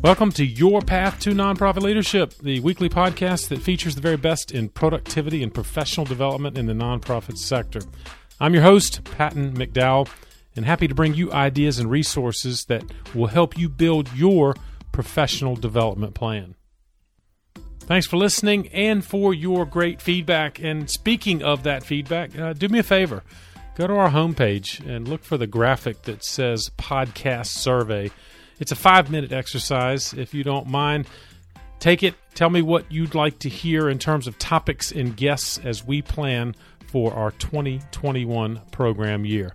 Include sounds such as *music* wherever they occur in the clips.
Welcome to Your Path to Nonprofit Leadership, the weekly podcast that features the very best in productivity and professional development in the nonprofit sector. I'm your host, Patton McDowell, and happy to bring you ideas and resources that will help you build your professional development plan. Thanks for listening and for your great feedback. And speaking of that feedback, uh, do me a favor go to our homepage and look for the graphic that says podcast survey. It's a five minute exercise. If you don't mind, take it. Tell me what you'd like to hear in terms of topics and guests as we plan for our 2021 program year.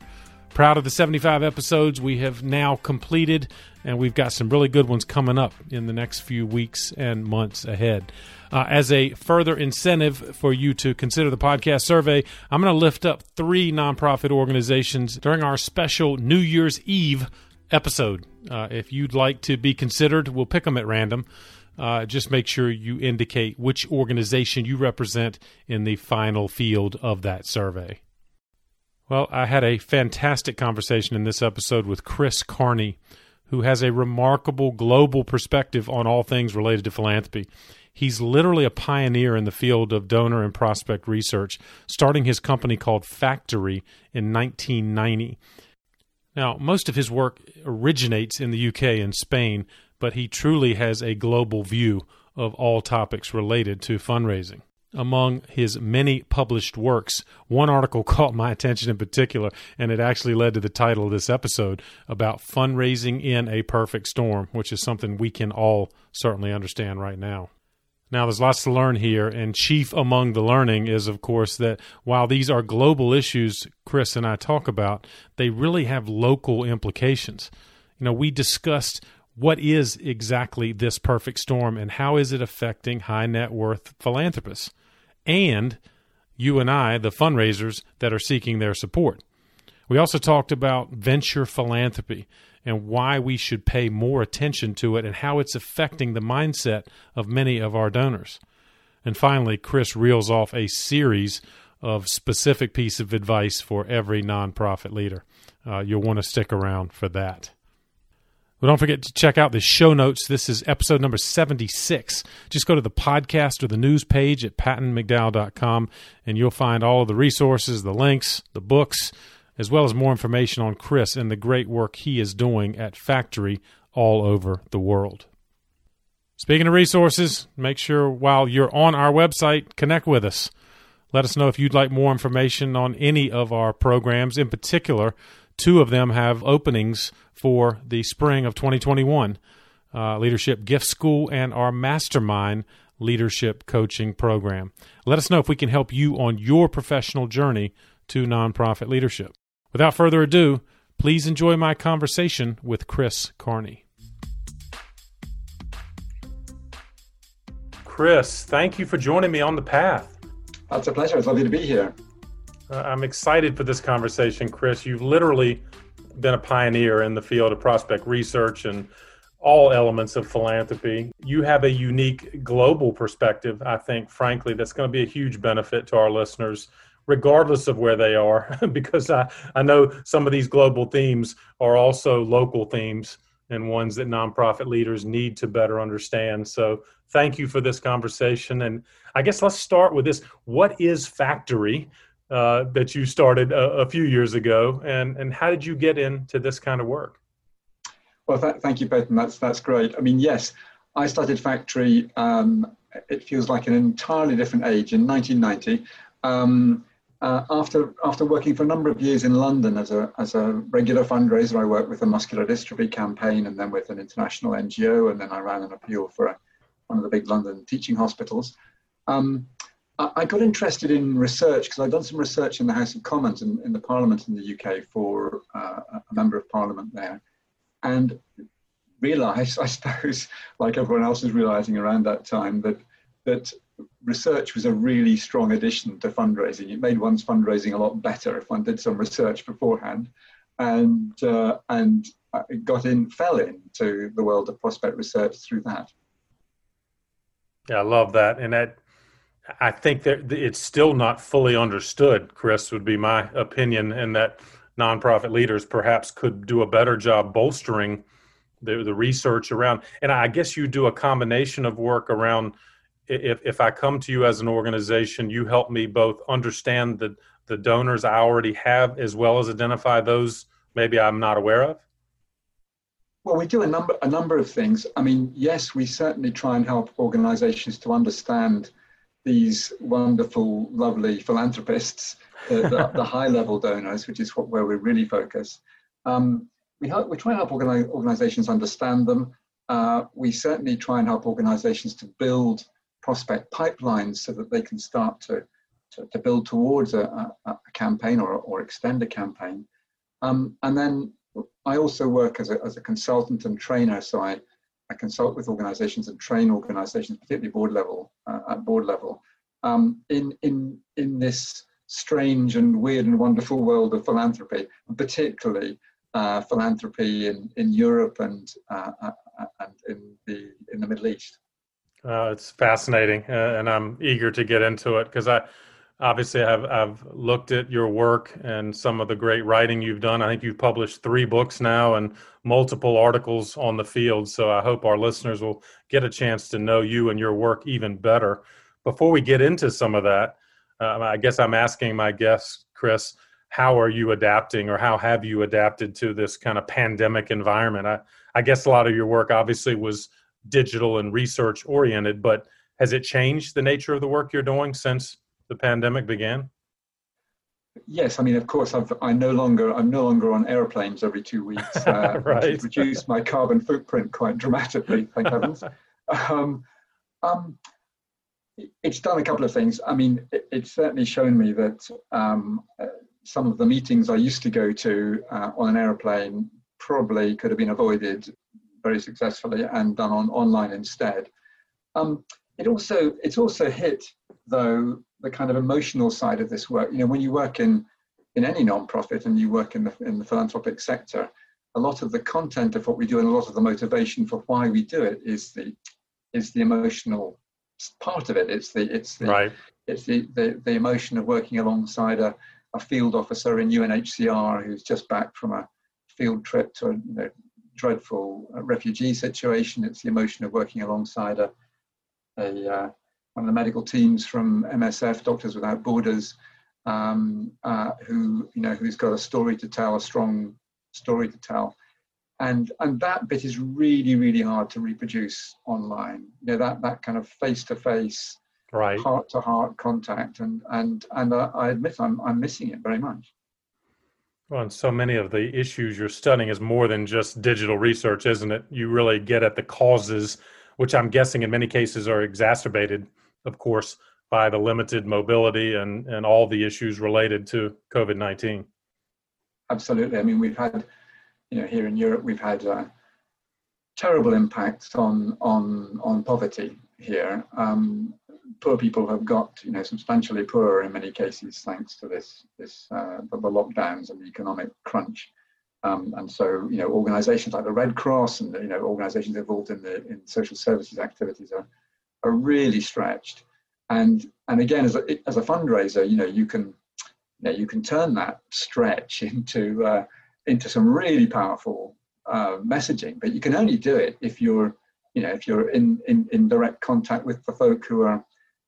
Proud of the 75 episodes we have now completed, and we've got some really good ones coming up in the next few weeks and months ahead. Uh, as a further incentive for you to consider the podcast survey, I'm going to lift up three nonprofit organizations during our special New Year's Eve episode. Uh, if you'd like to be considered, we'll pick them at random. Uh, just make sure you indicate which organization you represent in the final field of that survey. Well, I had a fantastic conversation in this episode with Chris Carnie, who has a remarkable global perspective on all things related to philanthropy. He's literally a pioneer in the field of donor and prospect research, starting his company called Factary in 1990. Now, most of his work originates in the UK and Spain, but he truly has a global view of all topics related to fundraising. Among his many published works, one article *laughs* caught my attention in particular, and it actually led to the title of this episode about fundraising in a perfect storm, which is something we can all certainly understand right now. Now, there's lots to learn here, and chief among the learning is, of course, that while these are global issues Chris and I talk about, they really have local implications. You know, we discussed what is exactly this perfect storm and how is it affecting high net worth philanthropists and you and I, the fundraisers that are seeking their support. We also talked about venture philanthropy and why we should pay more attention to it and how it's affecting the mindset of many of our donors. And finally, Chris reels off a series of specific piece of advice for every nonprofit leader. Uh, you'll want to stick around for that. But don't forget to check out the show notes. This is episode number 76. Just go to the podcast or the news page at pattonmcdowell.com and you'll find all of the resources, the links, the books, as well as more information on Chris and the great work he is doing at Factary all over the world. Speaking of resources, make sure while you're on our website, connect with us. Let us know if you'd like more information on any of our programs. In particular, two of them have openings for the spring of 2021 uh, Leadership Gift School and our Mastermind Leadership Coaching Program. Let us know if we can help you on your professional journey to nonprofit leadership. Without further ado, please enjoy my conversation with Chris Carnie. Chris, thank you for joining me on the path. It's a pleasure. It's lovely to be here. Uh, I'm excited for this conversation, Chris. You've literally been a pioneer in the field of prospect research and all elements of philanthropy. You have a unique global perspective, I think, frankly, that's going to be a huge benefit to our listeners regardless of where they are, *laughs* because I, I know some of these global themes are also local themes and ones that nonprofit leaders need to better understand. So thank you for this conversation. And I guess let's start with this. What is Factary uh, that you started a, a, few years ago, and, and how did you get into this kind of work? Well, th- thank you, Peyton. That's, that's great. I mean, yes, I started Factary, um, it feels like an entirely different age, in 1990. Um, uh, after after working for a number of years in London as a as a regular fundraiser, I worked with a muscular dystrophy campaign, and then with an international NGO, and then I ran an appeal for a, one of the big London teaching hospitals. Um, I, I, got interested in research because I'd done some research in the House of Commons in, in the Parliament in the UK for uh, a member of Parliament there, and realised, *laughs* I suppose, like everyone else is realising around that time, that that research was a really strong addition to fundraising. It made one's fundraising a lot better if one did some research beforehand, and uh, and got in, fell into the world of prospect research through that. Yeah, I love that, and that I think that it's still not fully understood. Chris would be my opinion, and that nonprofit leaders perhaps could do a better job bolstering the the research around. And I guess you do a combination of work around. If if I come to you as an organization, you help me both understand the the donors I already have, as well as identify those maybe I'm not aware of. Well, we do a number a number of things. I mean, yes, we certainly try and help organisations to understand these wonderful, lovely philanthropists, the, the, *laughs* the high level donors, which is what, where we really focus. Um, we, help, we try and help organizations understand them. Uh, we certainly try and help organizations to build prospect pipelines so that they can start to, to, to build towards a, a, a, campaign or, or extend a campaign. Um, and then I also work as a, as a consultant and trainer, so I, I consult with organizations and train organizations, particularly board level, uh, at board level, um, in, in, in this strange and weird and wonderful world of philanthropy, particularly uh, philanthropy in, in Europe and, uh, uh, and in, the, in the Middle East. Uh, it's fascinating, uh, and I'm eager to get into it because I obviously I've, I've looked at your work and some of the great writing you've done. I think you've published three books now and multiple articles on the field. So I hope our listeners will get a chance to know you and your work even better. Before we get into some of that, uh, I guess I'm asking my guest, Chris, how are you adapting or how have you adapted to this kind of pandemic environment? I, I guess a lot of your work obviously was digital and research oriented, but has it changed the nature of the work you're doing since the pandemic began? Yes, I mean, of course, I've, I no longer I'm no longer on airplanes every two weeks, *laughs* uh, right. which reduced my carbon footprint quite dramatically. Thank heavens. *laughs* Um, um, it's done a couple of things. I mean, it, it's certainly shown me that um, uh, some of the meetings I used to go to uh, on an aeroplane probably could have been avoided very successfully and done on online instead. Um, it also it's also hit though the kind of emotional side of this work. You know, when you work in in any nonprofit and you work in the in the philanthropic sector, a lot of the content of what we do and a lot of the motivation for why we do it is the is the emotional part of it. It's the it's the right. it's the, the the emotion of working alongside a a field officer in UNHCR who's just back from a field trip to a you know, dreadful uh, refugee situation. It's the emotion of working alongside a, a uh, one of the medical teams from MSF, Doctors Without Borders, um, uh, who you know who's got a story to tell, a strong story to tell, and and that bit is really really hard to reproduce online. You know that that kind of face to face right heart to heart contact and and and uh, i admit i'm i'm missing it very much well and so many of the issues you're studying is more than just digital research isn't it? You really get at the causes which i'm guessing in many cases are exacerbated of course by the limited mobility and and all the issues related to covid-19 absolutely. I mean we've had you know here in europe we've had uh, terrible impacts on on on poverty here. Um, poor people have got, you know, substantially poorer in many cases thanks to this, this uh, the, lockdowns and the economic crunch. Um, and so, you know, organisations like the Red Cross and you know organisations involved in the in social services activities are are really stretched. And and again, as a as a fundraiser, you know, you can you, know, you can turn that stretch *laughs* into uh, into some really powerful uh, messaging, but you can only do it if you're you know if you're in, in in direct contact with the folk who are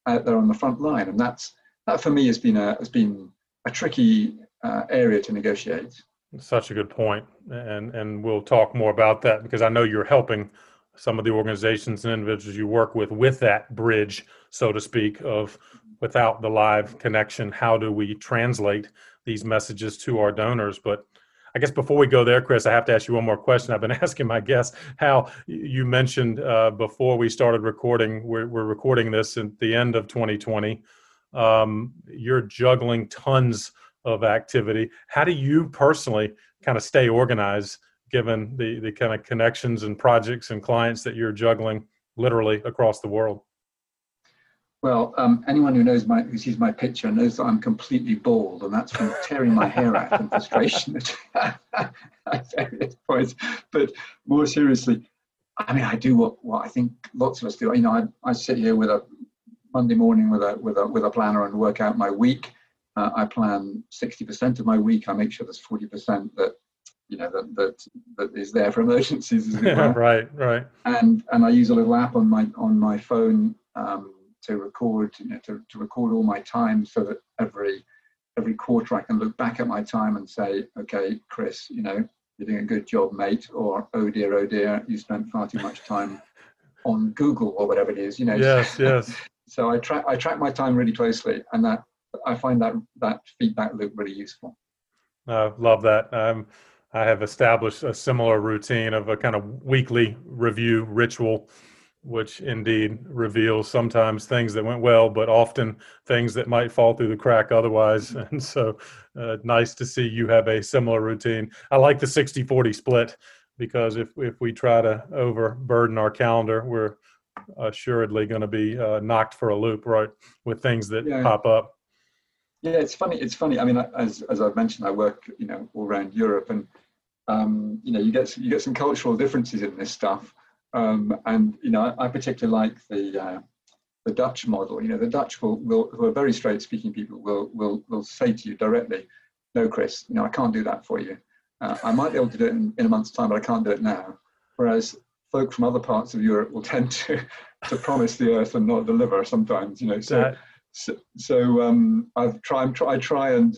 out there on the front line, and that's that for me has been a has been a tricky uh, area to negotiate. Such a good point, and and we'll talk more about that because I know you're helping some of the organizations and individuals you work with with that bridge, so to speak, of without the live connection, how do we translate these messages to our donors? But I guess before we go there, Chris, I have to ask you one more question. I've been *laughs* asking my guests how you mentioned uh, before we started recording, we're, we're, recording this at the end of 2020. Um, you're juggling tons of activity. How do you personally kind of stay organized given the, the kind of connections and projects and clients that you're juggling literally across the world? Well, um, anyone who knows my who sees my picture knows that I'm completely bald, and that's from tearing my hair out in frustration at, various points. But more seriously, I mean, I do what, what I think lots of us do. You know, I, I sit here with a Monday morning with a with a with a planner and work out my week. Uh, I plan 60% of my week. I make sure there's 40% that you know that that that is there for emergencies. Yeah, *laughs* right, right. And and I use a little app on my on my phone um, to record you know to, to record all my time so that every every quarter I can look back at my time and say, okay, Chris, you know you're doing a good job, mate, or oh dear, oh dear, you spent far too much time *laughs* on Google or whatever it is. You know. Yes, yes. *laughs* so I track I track my time really closely, and that I find that that feedback loop really useful. I love that. Um, I have established a similar routine of a kind of weekly review ritual, which indeed reveals sometimes things that went well, but often things that might fall through the crack otherwise. *laughs* And so, uh, nice to see you have a similar routine. I like the 60 40 split because if, if we try to overburden our calendar, we're assuredly going to be uh, knocked for a loop, right, with things that yeah. pop up. Yeah, it's funny. It's funny. I mean, as as I've mentioned, I work, you know, all around Europe, and um, you know, you get you get some cultural differences in this stuff. Um, and you know, I, I particularly like the uh, the Dutch model. You know, the Dutch will, will who are very straight speaking people will will will say to you directly, "No, Chris, you know, I can't do that for you. Uh, I might be able to do it in, in a month's time, but I can't do it now." Whereas folk from other parts of Europe will *laughs* tend to to promise the earth and not deliver sometimes. You know, so. That- so, so um, I've tried. I try and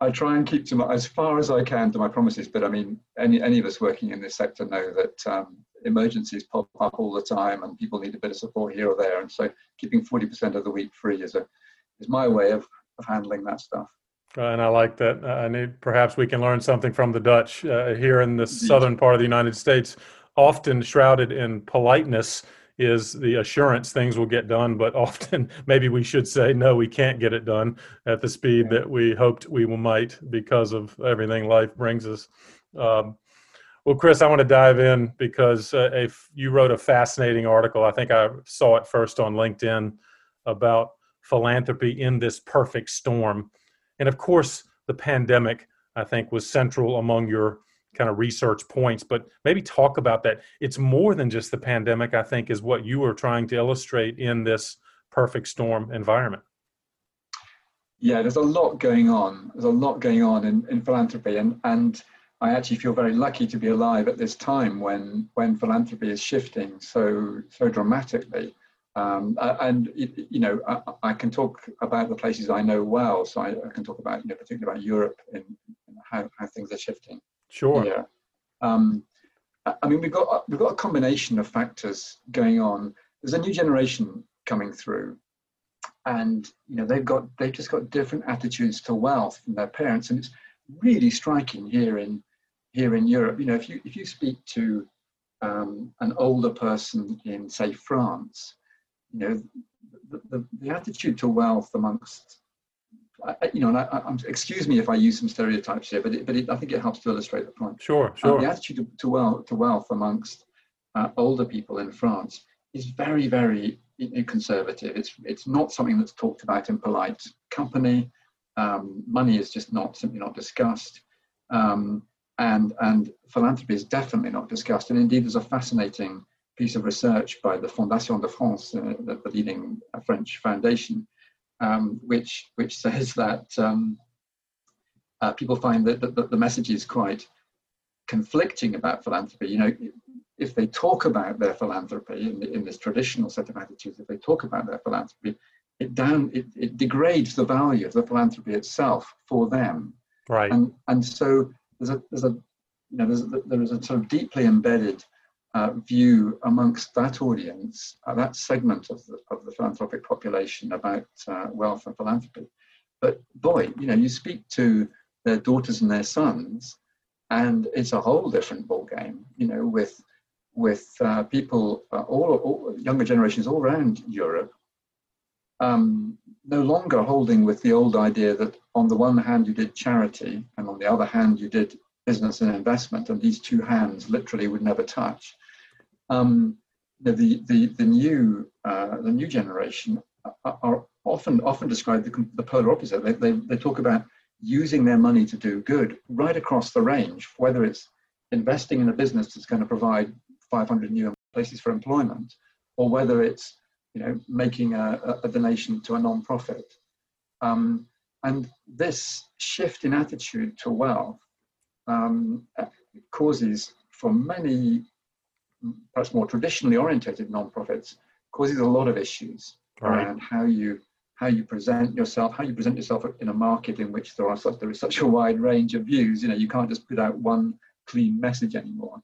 I try and keep to my, as far as I can to my promises. But I mean, any any of us working in this sector know that um, emergencies pop up all the time, and people need a bit of support here or there. And so, keeping forty percent of the week free is a is my way of, of handling that stuff. Uh, and I like that. Uh, I need perhaps we can learn something from the Dutch uh, here in the southern part of the United States, often shrouded in politeness is the assurance things will get done, but *laughs* often maybe we should say, no, we can't get it done at the speed that we hoped we might because of everything life brings us. Um, well, Chris, I want to dive in because uh, if you wrote a fascinating article, I think I saw it first on LinkedIn about philanthropy in this perfect storm. And of course, the pandemic, I think, was central among your kind of research points, but maybe talk about that. It's more than just the pandemic, I think, is what you are trying to illustrate in this perfect storm environment. Yeah, there's a lot going on. There's a lot going on in, in philanthropy, and and I actually feel very lucky to be alive at this time when when philanthropy is shifting so so dramatically. Um, and you know, I, I, can talk about the places I know well. So I, I can talk about, you know, particularly about Europe and how, how things are shifting. Sure. Yeah. Um, I mean, we've got we've got a combination of factors going on. There's a new generation coming through, and you know they've got they've just got different attitudes to wealth from their parents, and it's really striking here in here in Europe. You know, if you if you speak to um, an older person in say France, you know, the, the, the attitude to wealth amongst you know, and I, I, excuse me if I use some stereotypes here, but it, but it, I think it helps to illustrate the point. Sure, sure. Um, the attitude to, to, wealth, to wealth amongst uh, older people in France is very, very conservative. It's it's not something that's talked about in polite company. Um, money is just not simply not discussed, um, and and philanthropy is definitely not discussed. And indeed, there's a fascinating piece of research by the Fondation de France, uh, the, the, leading uh, French foundation, um, which which says that um, uh, people find that, that, that, the message is quite conflicting about philanthropy. You know, if they talk about their philanthropy in, in this traditional set of attitudes, if they talk about their philanthropy, it down it, it degrades the value of the philanthropy itself for them. Right. And and so there's a there's a you know there's a, there is a sort of deeply embedded uh, view amongst that audience, uh, that segment of the, of the philanthropic population about uh, wealth and philanthropy. But boy, you know, you speak to their daughters and their sons, and it's a whole different ballgame. You know, with with uh, people, uh, all, all, younger generations all around Europe, um, no longer holding with the old idea that on the one hand you did charity, and on the other hand you did business and investment, and these two hands literally would never touch um, the, the, the new uh, the new generation are, often often described the, the polar opposite. They, they, they talk about using their money to do good right across the range, whether it's investing in a business that's going to provide 500 new places for employment, or whether it's you know making a, a donation to a non-profit. Um, and this shift in attitude to wealth um, causes for many, perhaps more traditionally orientated nonprofits, causes a lot of issues right. around how you how you present yourself, how you present yourself in a market in which there are such, there is such a wide range of views. You know, you can't just put out one clean message anymore,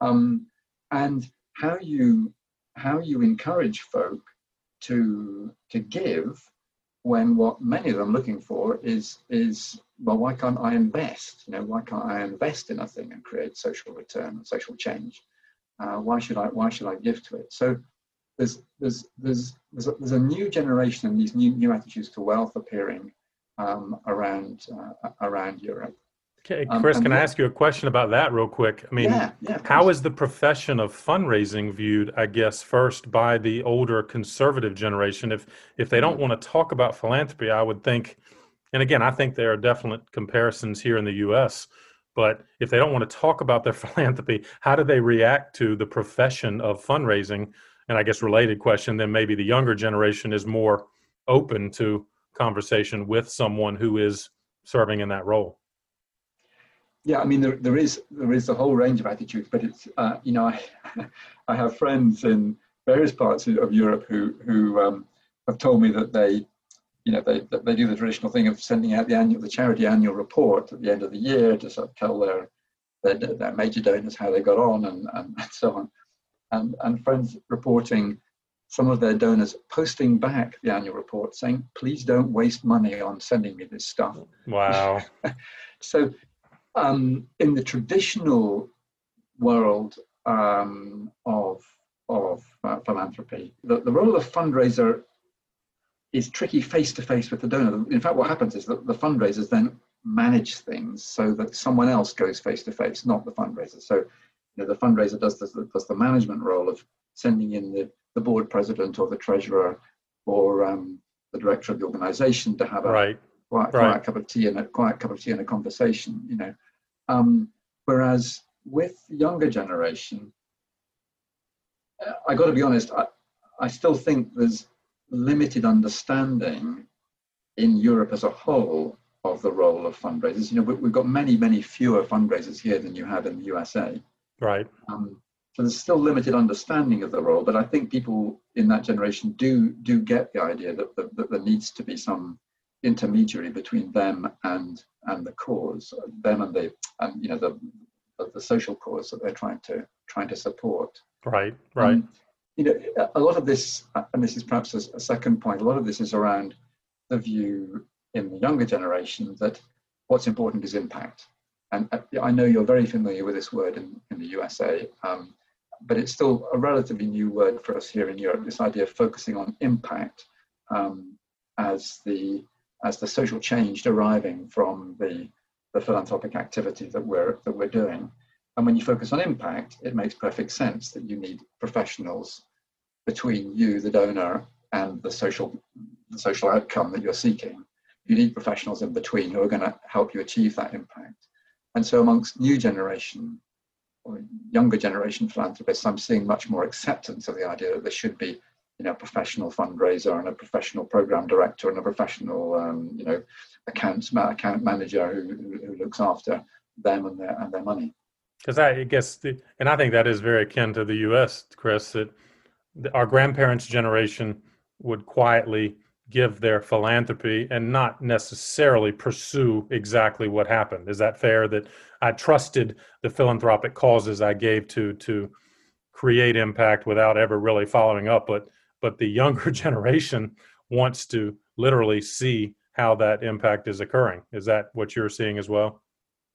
um, and how you how you encourage folk to to give when what many of them looking for is is well why can't i invest? You know why can't i invest in a thing and create social return and social change? Uh, why should i why should i give to it? So there's there's there's there's a, there's a new generation and these new new attitudes to wealth appearing um, around uh, around Europe. Okay, um, Chris, um, can I ask you a question about that real quick? I mean, yeah, yeah, how is the profession of fundraising viewed? I guess first by the older conservative generation. If if they don't mm-hmm. want to talk about philanthropy, I would think, and again, I think there are definite comparisons here in the U.S. But if they don't want to talk about their *laughs* philanthropy, how do they react to the profession of fundraising? and I guess related question, then maybe the younger generation is more open to conversation with someone who is serving in that role. Yeah, I mean there, there is there is a whole range of attitudes, but it's uh, you know I *laughs* I have friends in various parts of Europe who who um, have told me that they you know they they do the traditional thing of sending out the annual the charity annual report at the end of the year to sort of tell their their, their major donors how they got on and, and *laughs* so on and, and friends reporting some of their donors posting back the annual report saying, please don't waste money on sending me this stuff. Wow. *laughs* so, um, in the traditional world um, of, of uh, philanthropy, the, the role of fundraiser is tricky face to face with the donor. In fact, what happens is that the fundraisers then manage things so that someone else goes face to face, not the fundraiser. So you know, the fundraiser does the, does the management role of sending in the, the board president or the treasurer or um, the director of the organization to have a right. Quiet, right. quiet cup of tea and a quiet cup of tea and a conversation, you know. Um, whereas with younger generation, I got to be honest, I, I still think there's limited understanding in Europe as a whole of the role of fundraisers. You know, we, have got many, many fewer fundraisers here than you have in the USA. Right. Um, so there's still limited understanding of the role, but I think people in that generation do do get the idea that, that, that there needs to be some intermediary between them and and the cause, them and the and you know the the social cause that they're trying to trying to support. Right. Right. Um, you know, a lot of this, and this is perhaps a, a second point. A lot of this is around the view in the younger generation that what's important is impact and uh, I know you're very familiar with this word in, in the USA, um, but it's still a relatively new word for us here in Europe. This idea of focusing on impact um, as the as the social change deriving from the the philanthropic activity that we're that we're doing. And when you focus on impact, it makes perfect sense that you need professionals between you, the donor, and the social the social outcome that you're seeking. You need professionals in between who are going to help you achieve that impact. And so amongst new generation or younger generation philanthropists, I'm seeing much more acceptance of the idea that there should be, you know, a professional fundraiser and a professional program director and a professional, um, you know, accounts account manager who, who looks after them and their and their money. Because I guess, the, and I think that is very akin to the U.S., Chris. That our grandparents' generation would quietly give their philanthropy and not necessarily pursue exactly what happened. Is that fair? That I trusted the philanthropic causes I gave to to create impact without ever really following up. But but the younger *laughs* generation wants to literally see how that impact is occurring. Is that what you're seeing as well?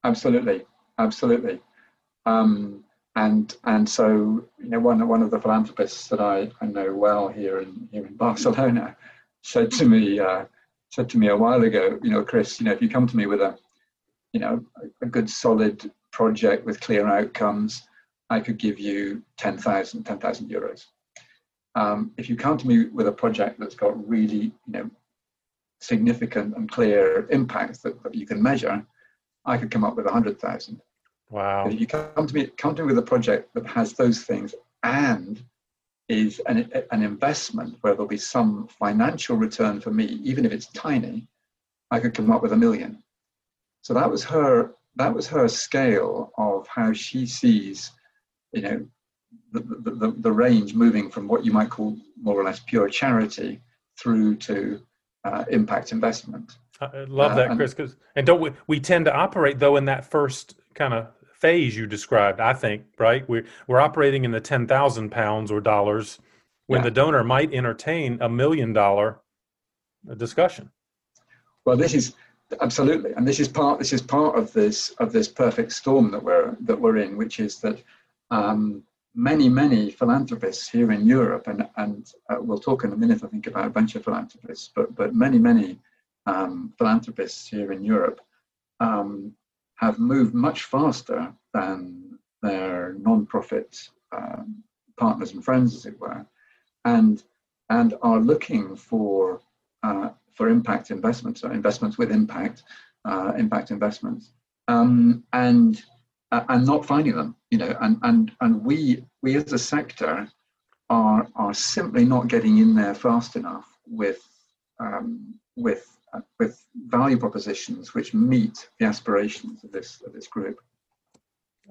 Absolutely, absolutely. Um, and and so you know one one of the philanthropists that I, I know well here in here in Barcelona *laughs* said to me uh, said to me a while ago, you know, Chris, you know, if you come to me with a, you know, a, good solid project with clear outcomes, I could give you 10,000 10,000 euros. Um, if you come to me with a project that's got really, you know, significant and clear impacts that, that you can measure, I could come up with 100,000. Wow. But if you come to me, come to me with a project that has those things and is an, an investment where there'll be some financial return for me, even if it's tiny, I could come up with a million. So that was her that was her scale of how she sees, you know, the, the, the, range moving from what you might call more or less pure charity through to uh, impact investment. I love that, uh, Chris. Cause, and don't we, we tend to operate though in that first kind of phase you described? I think right. We're we're operating in the ten thousand pounds or dollars when yeah. the donor might entertain a million dollar discussion. Well, this is absolutely, and this is part. This is part of this of this perfect storm that we're that we're in, which is that um, many many philanthropists here in Europe, and and uh, we'll talk in a minute, I think, about venture philanthropists, but but many many um, philanthropists here in Europe um, have moved much faster than their non-profit um, partners and friends, as it were, and and are looking for uh, for impact investments, or investments with impact, uh, impact investments, um, and uh, and not finding them, you know, and and and we we as a sector are are simply not getting in there fast enough with um, with uh, with value propositions which meet the aspirations of this of this group.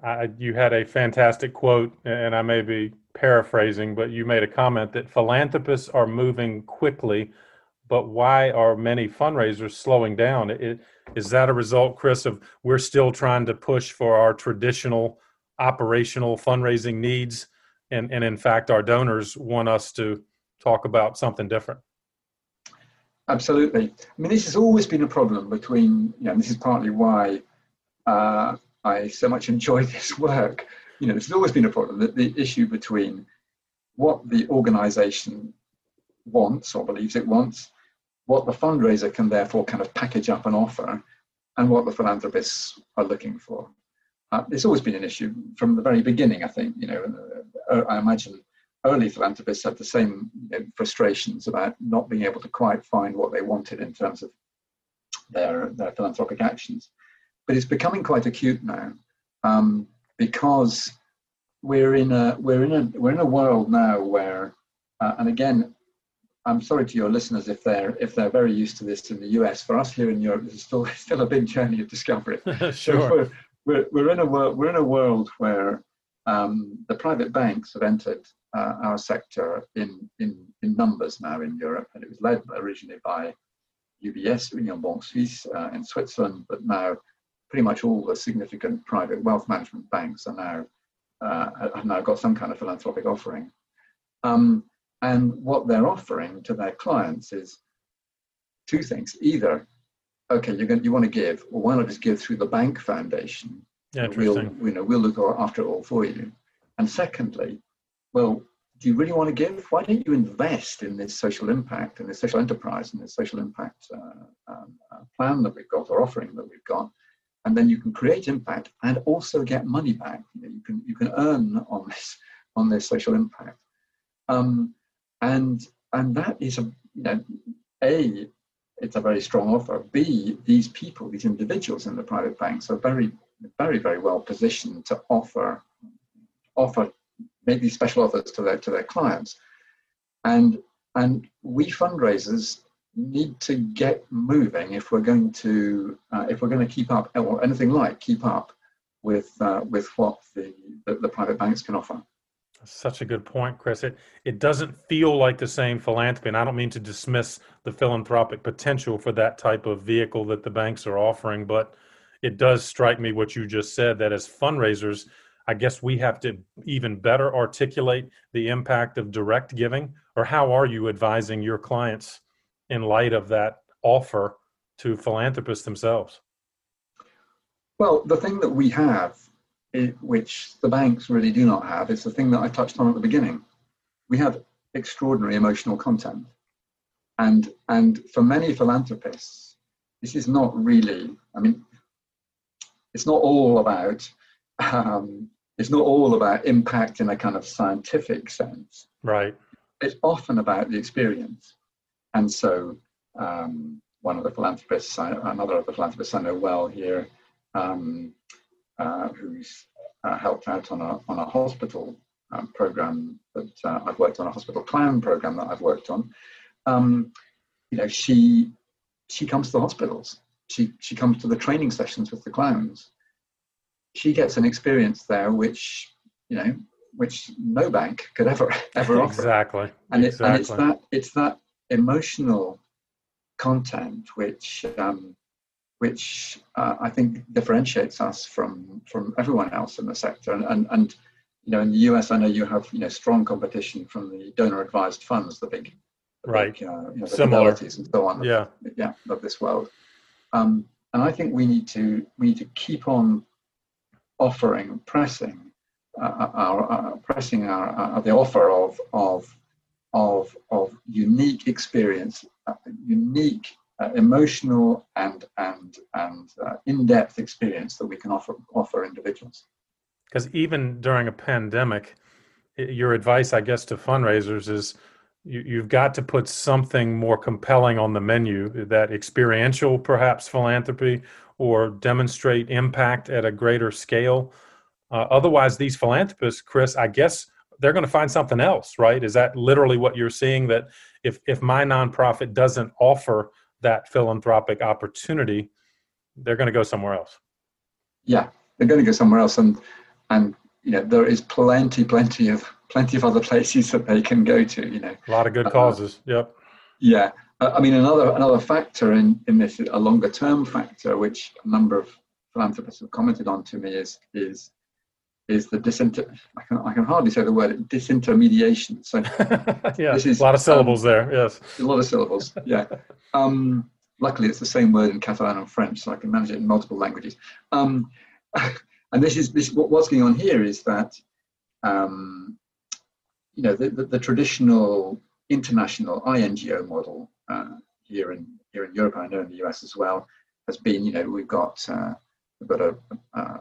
Uh, you had a fantastic quote, and I may be paraphrasing, but you made a comment that philanthropists are moving quickly, but why are many fundraisers slowing down? It, is that a result, Chris, of we're still trying to push for our traditional operational fundraising needs, and, and in fact, our donors want us to talk about something different? Absolutely. I mean, this has always been a problem between, you know, this is partly why uh, I so much enjoy *laughs* this work. You know, there's always been a problem that the issue between what the organization wants or believes it wants, what the fundraiser can therefore kind of package up and offer, and what the philanthropists are looking for. Uh, it's always been an issue from the very beginning, I think. You know, uh, I imagine early philanthropists had the same you know, frustrations about not being able to quite find what they wanted in terms of their, their philanthropic actions. But it's becoming quite acute now um, because we're in a we're in a we're in a world now where, uh, and again, I'm sorry to your listeners if they're if they're very used to this in the US. For us here in Europe, it's still *laughs* still a big journey of discovery. *laughs* sure. So we're, we're, we're in a world we're in a world where um, the private banks have entered uh, our sector in, in, in numbers now in Europe, and it was led originally by UBS, Union Banque Suisse uh, in Switzerland, but now pretty much all the significant private wealth management banks are now uh, have now got some kind of philanthropic offering. Um, and what they're offering to their clients is two things: either, okay, you're going, you want to give, or why not just give through the bank foundation? Yeah, we'll, you know, we'll look after it all for you. And secondly, well, do you really want to give? Why don't you invest in this social impact and this social enterprise and this social impact uh, um, uh, plan that we've got or offering that we've got? And then you can create impact and also get money back. You, know, you can you can earn on this on this social impact, um, and and that is a you know a it's a very strong offer. B these people these individuals in the private banks are very very very well positioned to offer offer these special offers to their to their clients, and and we fundraisers need to get moving if we're going to uh, if we're going to keep up or anything like keep up with uh, with what the, the, the private banks can offer. Such a good point, Chris. It it doesn't feel like the same philanthropy, and I don't mean to dismiss the philanthropic potential for that type of vehicle that the banks are offering, but it does strike me what you just said that as fundraisers, I guess we have to even better articulate the impact of direct giving, or how are you advising your clients in light of that offer to philanthropists themselves? Well, the thing that we have, which the banks really do not have, is the thing that I touched on at the beginning. We have extraordinary emotional content. And, and for many philanthropists, this is not really, I mean, it's not all about um, it's not all about impact in a kind of scientific sense. Right. It's often about the experience. And so, um, one of the philanthropists, another of the philanthropists I know well here, um, uh, who's uh, helped out on a, on a hospital um, program that uh, I've worked on, a hospital clown program that I've worked on. Um, you know, she she comes to the hospitals. She she comes to the training sessions with the clowns she gets an experience there which you know which no bank could ever *laughs* ever offer. Exactly. And, exactly. It, and it's that it's that emotional content which um, which uh, I think differentiates us from from everyone else in the sector. And, and, and you know, in the US, I know you have you know strong competition from the donor advised funds, the big, the right, big, uh, you know, Similar. and so on. Yeah, yeah, of this world. Um, and I think we need to we need to keep on offering, pressing uh, our, uh, pressing our, uh, the offer of of of of unique experience, uh, unique uh, emotional and and and uh, in-depth experience that we can offer offer individuals. Because even during a pandemic, your advice, I guess, to fundraisers is you, you've got to put something more compelling on the menu. That experiential, perhaps philanthropy, or demonstrate impact at a greater scale. Uh, otherwise, these philanthropists, Chris, I guess they're going to find something else, right? Is that literally what you're seeing? That if if my nonprofit doesn't offer that philanthropic opportunity, they're going to go somewhere else. Yeah, they're going to go somewhere else, and and you know there is plenty, plenty of plenty of other places that they can go to. You know, a lot of good uh, causes. Uh, yep. Yeah, I mean another another factor in in this, a longer term factor, which a number of philanthropists have commented on to me, is is is the disinter. I can I can hardly say the word disintermediation. So *laughs* yeah, this is a lot of syllables um, there. Yes, a lot of syllables. Yeah. *laughs* Um, luckily, it's the same word in Catalan and French, so I can manage it in multiple languages. Um, *laughs* and this is this what's going on here is that um, you know the, the, the, traditional international INGO model uh, here in here in Europe, I know in the US as well, has been you know we've got uh, we've got a, a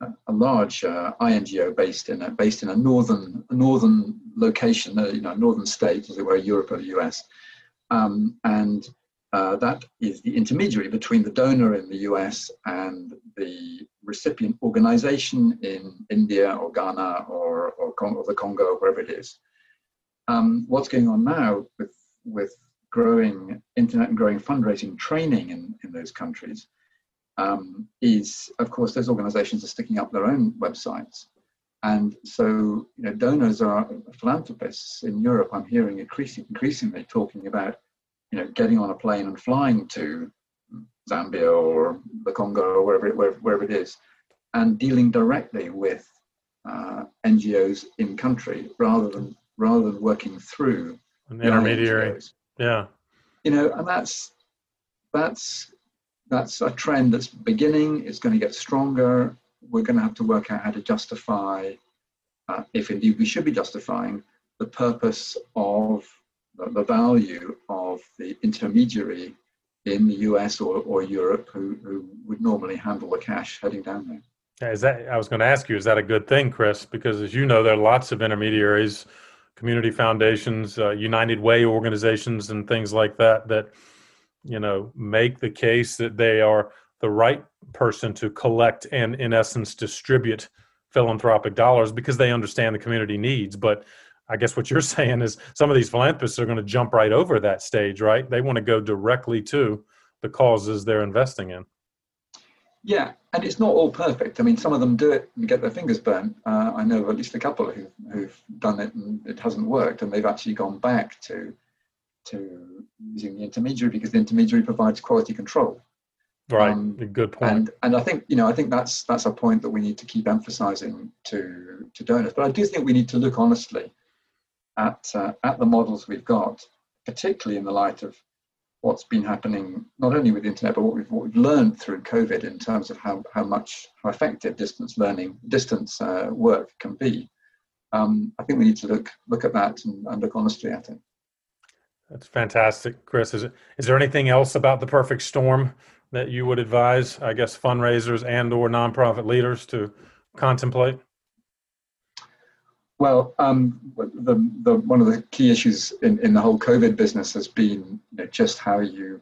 a large uh, INGO based in a based in a northern northern location, uh, you know, northern state, as it were, Europe or the US, um, and uh, that is the intermediary between the donor in the US and the recipient organization in India or Ghana or or, Con- or the Congo, wherever it is. Um, what's going on now with with growing internet and growing fundraising training in, in those countries um, is, of course, those organizations are sticking up their own websites. And so, you know, donors are philanthropists in Europe. I'm hearing increasing, increasingly talking about, you know, getting on a plane and flying to Zambia or the Congo or wherever it, wherever, wherever it is, and dealing directly with uh, NGOs in country rather than rather than working through an intermediary. Yeah, you know, and that's that's that's a trend that's beginning. It's going to get stronger. We're going to have to work out how to justify, uh, if indeed we should be justifying, the purpose of the, the value of the intermediary in the US or, or Europe who, who would normally handle the cash heading down there. Is that I was going to ask you, is that a good thing, Chris? Because as you know, there are lots of intermediaries, community foundations, uh, United Way organizations, and things like that that you know make the case that they are the right person to collect and in essence distribute philanthropic dollars because they understand the community needs. But i guess what you're *laughs* saying is some of these philanthropists are going to jump right over that stage right? They want to go directly to the causes they're investing in. Yeah and it's not all perfect. I mean some of them do it and get their fingers burnt. Uh, i know of at least a couple who, who've done it and it hasn't worked and they've actually gone back to to using the intermediary because the intermediary provides quality control. Right. Um, good point. And and I think you know I think that's that's a point that we need to keep emphasising to to donors. But I do think we need to look honestly at uh, at the models we've got, particularly in the light of what's been happening not only with the internet but what we've what we've learned through COVID in terms of how how much how effective distance learning distance uh, work can be. Um, I think we need to look look at that and, and look honestly at it. That's fantastic, Chris. Is, is there anything else about the perfect storm that you would advise, I guess, fundraisers and or nonprofit leaders to contemplate? Well, um, the, the, one of the key issues in, in the whole COVID business has been you know, just how you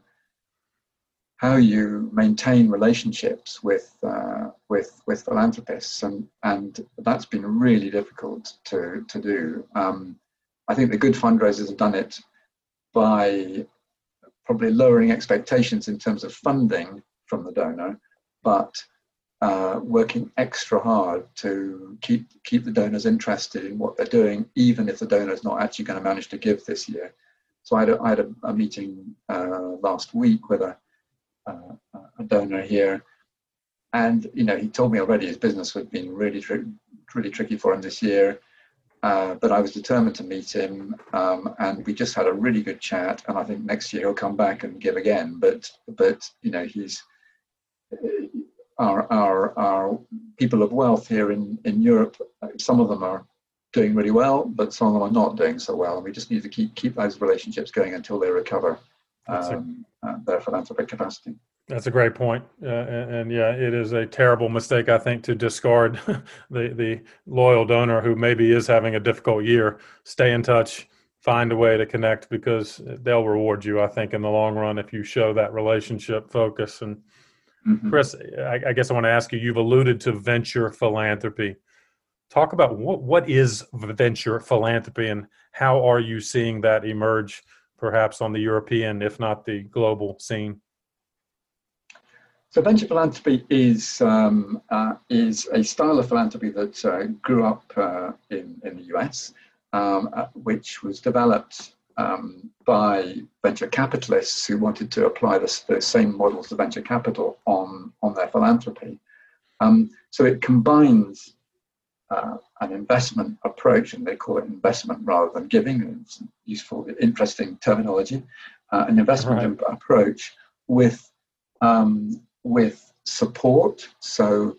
how you maintain relationships with uh, with with philanthropists, and and that's been really difficult to to do. Um, I think the good fundraisers have done it by probably lowering expectations in terms of funding from the donor, but uh, working extra hard to keep keep the donors interested in what they're doing, even if the donor is not actually going to manage to give this year. So I had a, I had a, a meeting uh, last week with a, uh, a donor here, and you know he told me already his business had been really tri- really tricky for him this year. Uh, but I was determined to meet him, um, and we just had a really good chat. And I think next year he'll come back and give again. But but you know he's our, our, our people of wealth here in, in Europe, some of them are doing really well, but some of them are not doing so well. And we just need to keep, keep those relationships going until they recover um, uh, their philanthropic capacity. That's a great point. Uh, and, and, yeah, it is a terrible mistake, I think, to discard *laughs* the, the loyal donor who maybe is having a difficult year. Stay in touch, find a way to connect because they'll reward you, I think, in the long run if you show that relationship focus. And Mm-hmm. Chris, I, I, guess I want to ask you. You've alluded to venture philanthropy. Talk about what what is venture philanthropy and how are you seeing that emerge, perhaps on the European, if not the global scene. So venture philanthropy is um, uh, is a style of philanthropy that uh, grew up uh, in in the US, um, uh, which was developed um, by venture capitalists who wanted to apply the, the, same models of venture capital on, on their philanthropy. Um, so it combines uh, an investment approach, and they call it investment rather than giving. It's useful, interesting terminology. Uh, an investment right. approach with um, with support. So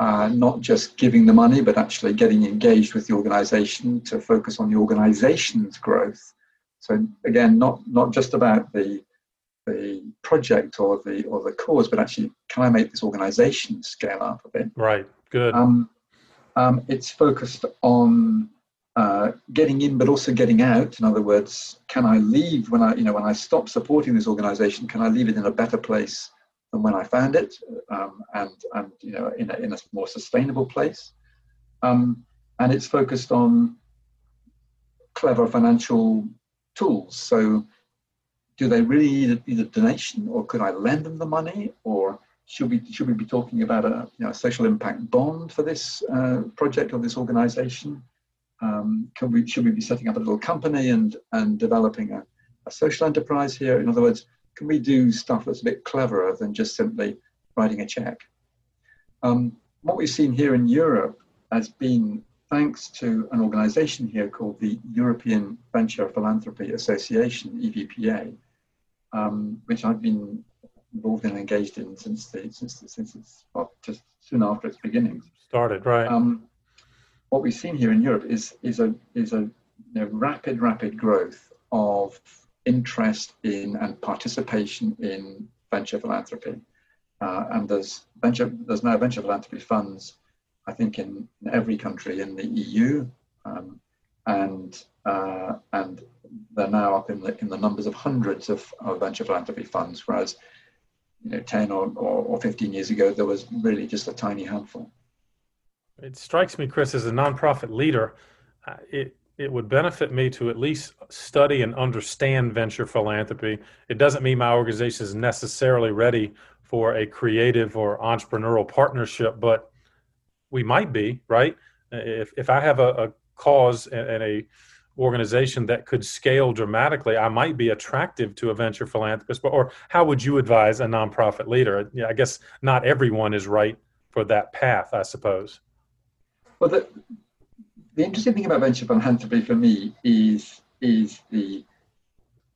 uh, not just giving the money, but actually getting engaged with the organization to focus on the organization's growth so again, not not just about the the project or the or the cause, but actually, can I make this organization scale up a bit? Right. Good. Um, um, it's focused on uh, getting in, but also getting out. In other words, can I leave when I you know when I stop supporting this organization? Can I leave it in a better place than when I found it, um, and and you know in a, in a more sustainable place? Um, and it's focused on clever financial tools. So, do they really need, need a donation, or could I lend them the money, or should we should we be talking about a, you know, a social impact bond for this uh, project or this organization? Um, can we should we be setting up a little company and and developing a, a social enterprise here? In other words, can we do stuff that's a bit cleverer than just simply writing a check? Um, what we've seen here in Europe has been thanks to an organization here called the European Venture Philanthropy Association, EVPA, um, which I've been involved in and engaged in since the, since the, since it's well, just soon after its beginnings. Started right. Um, what we've seen here in Europe is is a is a you know, rapid rapid growth of interest in and participation in venture philanthropy, uh, and there's venture there's now venture philanthropy funds I think, in, every country in the EU, um, and uh, and they're now up in the in the numbers of hundreds of, of venture philanthropy funds, whereas you know 10 or, or, or 15 years ago there was really just a tiny handful. It strikes me, Chris, as a nonprofit leader, uh, it it would benefit me to at least study and understand venture philanthropy. It doesn't mean my organization is necessarily ready for a creative or entrepreneurial partnership, but we might be right? If if i have a, a cause and, and, a organization that could scale dramatically i might be attractive to a venture philanthropist but, or how would you advise a nonprofit leader? Yeah, i guess not everyone is right for that path i suppose. Well the, the interesting thing about venture philanthropy for me is is the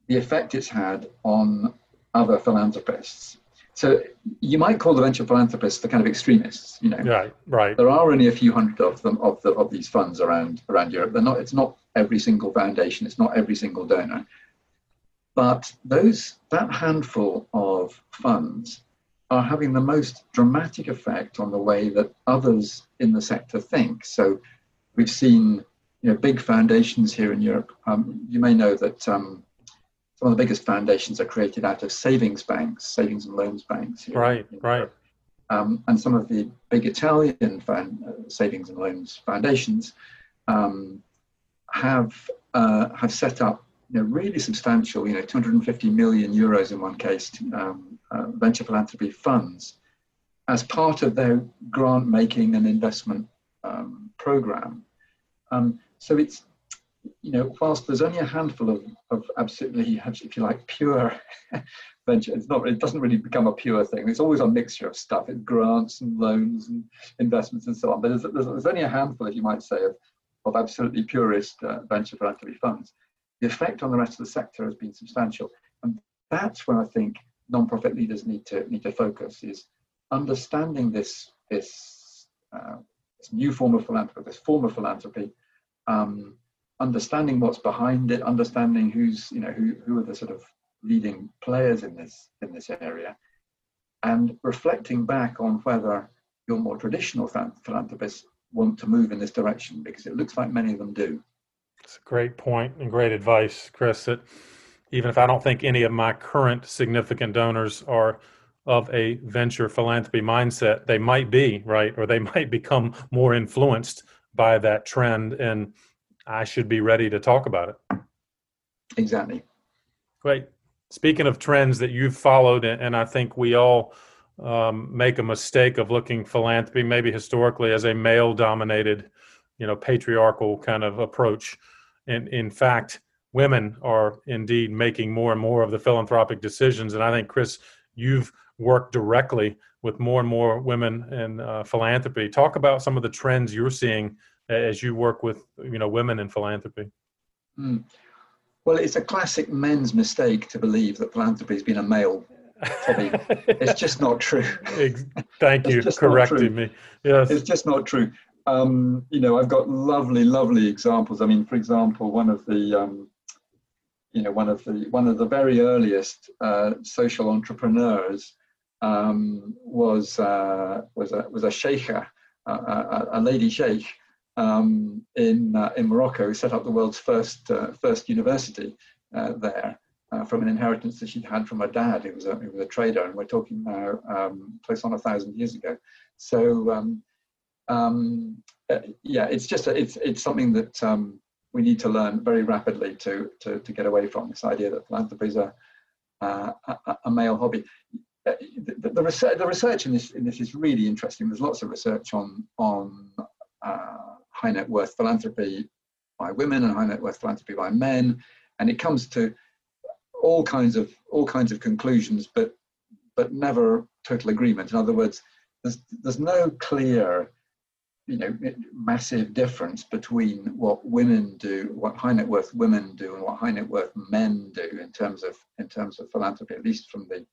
the effect it's had on other philanthropists so you might call the venture philanthropists the kind of extremists, you know. Right, right. There are only a few hundred of them of the of these funds around around Europe. They're not. It's not every single foundation. It's not every single donor. But those that handful of funds are having the most dramatic effect on the way that others in the sector think. So we've seen you know big foundations here in Europe. Um, you may know that. Um, some of the biggest foundations are created out of savings banks, savings and loans banks. Right, right. Um, and some of the big Italian fan, uh, savings and loans foundations um, have uh, have set up you know, really substantial, you know, 250 million euros in one case, um, uh, venture philanthropy funds, as part of their grant making and investment um, program. Um, so it's, you know, whilst there's only a handful of, of absolutely, if you like, pure *laughs* venture, it's not, it doesn't really become a pure thing. It's always a mixture of stuff, it's grants and loans and investments and so on. But there's, there's, there's only a handful, if you might say, of, of absolutely purist uh, venture philanthropy funds. The effect on the rest of the sector has been substantial. And that's where I think non-profit leaders need to need to focus is understanding this this, uh, new form of philanthropy, this form of philanthropy, um, understanding what's behind it, understanding who's you know who who are the sort of leading players in this in this area, and reflecting back on whether your more traditional philanthropists want to move in this direction because it looks like many of them do. It's a great point and great advice, Chris. That even if I don't think any of my current significant donors are of a venture philanthropy mindset, they might be, right? Or they *laughs* might become more influenced by that trend. And I should be ready to talk about it. Exactly. Great. Speaking of trends that you've followed, and I think we all um, make a mistake of looking philanthropy, maybe historically, as a male dominated, you know, patriarchal kind of approach. And in fact, women are indeed making more and more of the philanthropic decisions. And I think, Chris, you've worked directly with more and more women in uh, philanthropy. Talk about some of the trends you're seeing as you work with you know women in philanthropy. Mm. Well, it's a classic men's mistake to believe that philanthropy has been a male hobby. *laughs* it's just not true. Thank you correcting me. Yes, it's just not true. Um, you know, I've got lovely, lovely examples. I mean, for example, one of the um, you know one of the one of the very earliest uh, social entrepreneurs um, was uh, was a was a sheikha, a, a, lady sheikh um, in uh, in Morocco, who set up the world's first uh, first university uh, there. Uh, from an inheritance that she'd had from her dad, who was a, who was a trader, and we're talking now um, close on a thousand years ago. So, um, um, yeah, it's just a, it's it's something that um, we need to learn very rapidly to, to, to get away from this idea that philanthropy is a, uh, a, a, male hobby. The, the, research, the research in this, in this is really interesting. There's lots of research on, on uh, high net worth philanthropy by women and high net worth philanthropy by men, and it comes to all kinds of all kinds of conclusions, but but never total agreement. In other words, there's there's no clear you know massive difference between what women do what high net worth women do and what high net worth men do in terms of in terms of philanthropy at least from the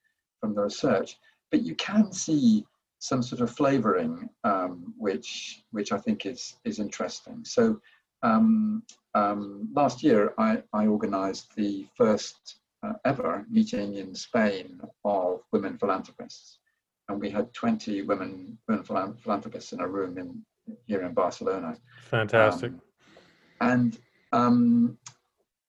from the research but you can see some sort of flavoring um, which which i think is is interesting so um, um, last year i i organized the first uh, ever meeting in spain of women philanthropists and we had 20 women, women philanthropists in a room in, here in Barcelona. Fantastic. Um, and um,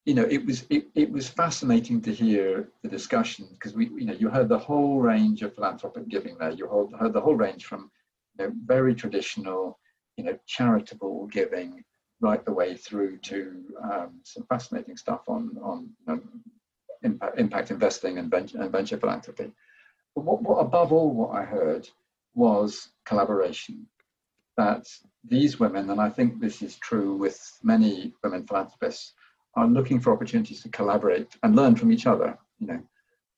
you know, it was it, it was fascinating to hear the discussion because we you know you heard the whole range of philanthropic giving there. You heard, heard the whole range from you know very traditional, you know, charitable giving right the way through to um, some fascinating stuff on on um, impact, impact investing and venture, and venture philanthropy. But what, what above all, what I heard was collaboration that these women, and I think this is true with many women philanthropists, are looking for opportunities to collaborate and learn from each other, you know,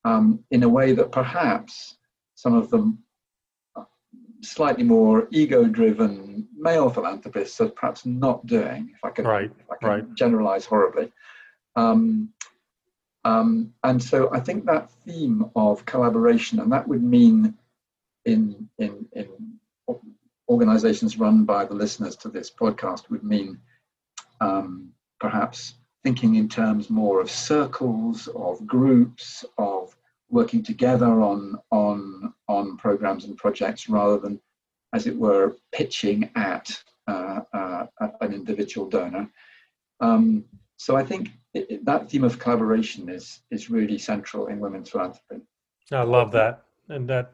um, in a way that perhaps some of the slightly more ego-driven male philanthropists are perhaps not doing, if I can, right, if I can right. generalize horribly. Um, um, and so I think that theme of collaboration, and that would mean in, in, in organizations run by the listeners to this podcast would mean um, perhaps thinking in terms more of circles, of groups, of working together on on on programs and projects rather than, as it were, pitching at uh, uh, an individual donor. Um, so I think it, it, that theme of collaboration is is really central in women's philanthropy. I love that, and that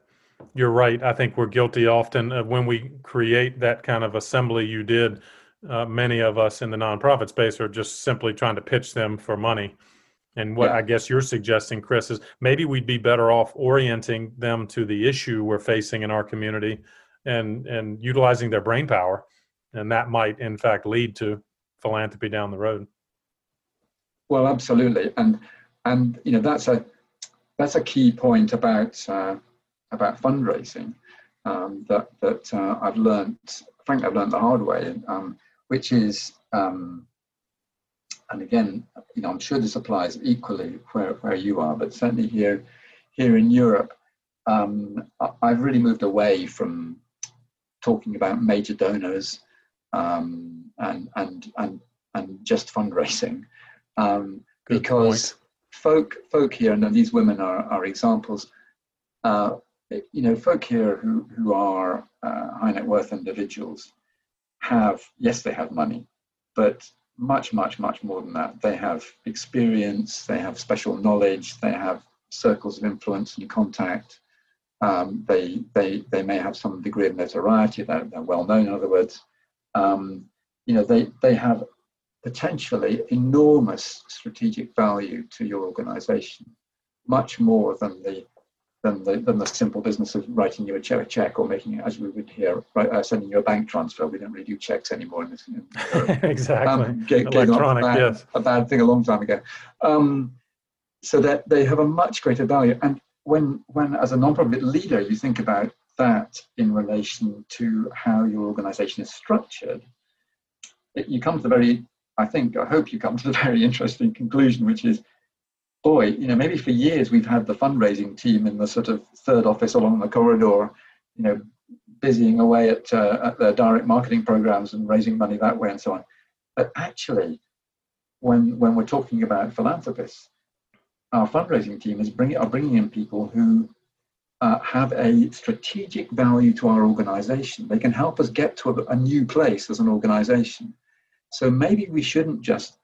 you're right. I think we're guilty often of when we create that kind of assembly you did. Uh, many of us in the nonprofit space are just simply trying to pitch them for money. And what yeah. I guess you're suggesting, Chris, is maybe we'd be better off orienting them to the issue we're facing in our community and and utilizing their brain power. And that might in fact lead to philanthropy down the road. Well, absolutely. And and you know that's a that's a key point about uh, about fundraising um, that that uh, I've learned. Frankly, I've learned the hard way, um, which is um, and again, you know, I'm sure this applies equally where, where you are, but certainly here, here in Europe, um, I've really moved away from talking about major donors um, and, and, and, and just fundraising um, because point. folk, folk here, and these women are, are examples, uh, you know, folk here who, who are uh, high net worth individuals have, yes, they have money, but much, much, much more than that. They have experience, they have special knowledge, they have circles of influence and contact. Um, they, they, they may have some degree of notoriety, they're, they're well known, in other words. Um, you know, they, they have potentially enormous strategic value to your organization, much more than the than the, than the simple business of writing you a check, a check or making it, as we would hear, right, uh, sending you a bank transfer. We don't really do checks anymore in this. In, *laughs* exactly. Um, Electronic, a bad, yes. A bad thing a long time ago. Um, so that they have a much greater value. And when, when as a nonprofit leader, you think about that in relation to how your organization is structured, it, you come to the very, I think, I hope you come to the very interesting conclusion, which is boy, you know, maybe for years we've had the fundraising team in the sort of third office along the corridor, you know, busying away at, uh, at their direct marketing programs and raising money that way and so on. But actually, when when we're talking about philanthropists, our fundraising team is bringing are bringing in people who uh, have a strategic value to our organization. They can help us get to a, a new place as an organization. So maybe we shouldn't just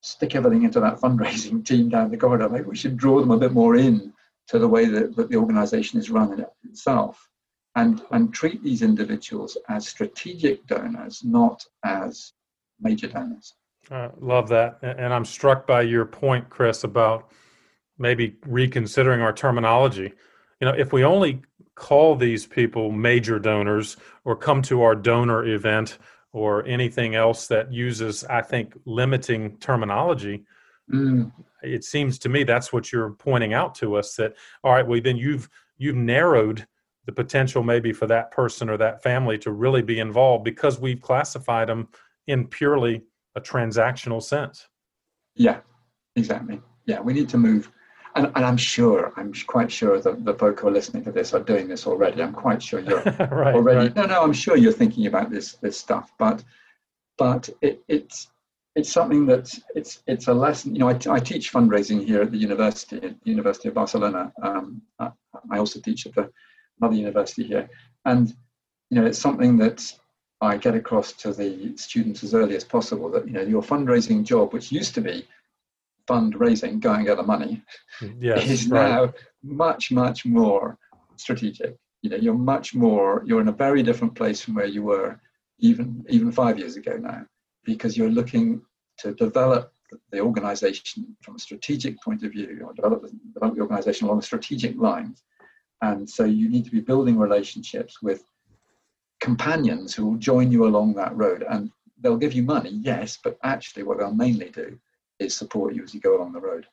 stick everything into that fundraising *laughs* team down the corridor. Maybe we should draw them a bit more in to the way that, that the organization is run in itself and, and treat these individuals as strategic donors, not as major donors. Uh, love that. And I'm struck by your point, Chris, about maybe reconsidering our terminology. You know, if we only call these people major donors or come to our donor event or anything else that uses, I think, limiting terminology. Mm. It seems to me that's what you're pointing out to us that all right, well then you've you've narrowed the potential maybe for that person or that family to really be involved because we've classified them in purely a transactional sense. Yeah, exactly. Yeah, we need to move and, and I'm sure, I'm quite sure that the folk who are listening to this are doing this already. I'm quite sure you're *laughs* right, already. Right. No, no, I'm sure you're thinking about this this stuff. But but it, it's it's something that it's it's a lesson. You know, I, I teach fundraising here at the university, at the University of Barcelona. Um, I, I also teach at the another university here, and you know, it's something that I get across to the students as early as possible. That you know, your fundraising job, which used to be fundraising, go and get the money, yes, is right. now much, much more strategic. You know, you're much more, you're in a very different place from where you were even even five years ago now, because you're looking to develop the organization from a strategic point of view, or develop, develop the organization along strategic lines. And so you need to be building relationships with companions who will join you along that road. And they'll give you money, yes, but actually what they'll mainly do is support you as you go along the road.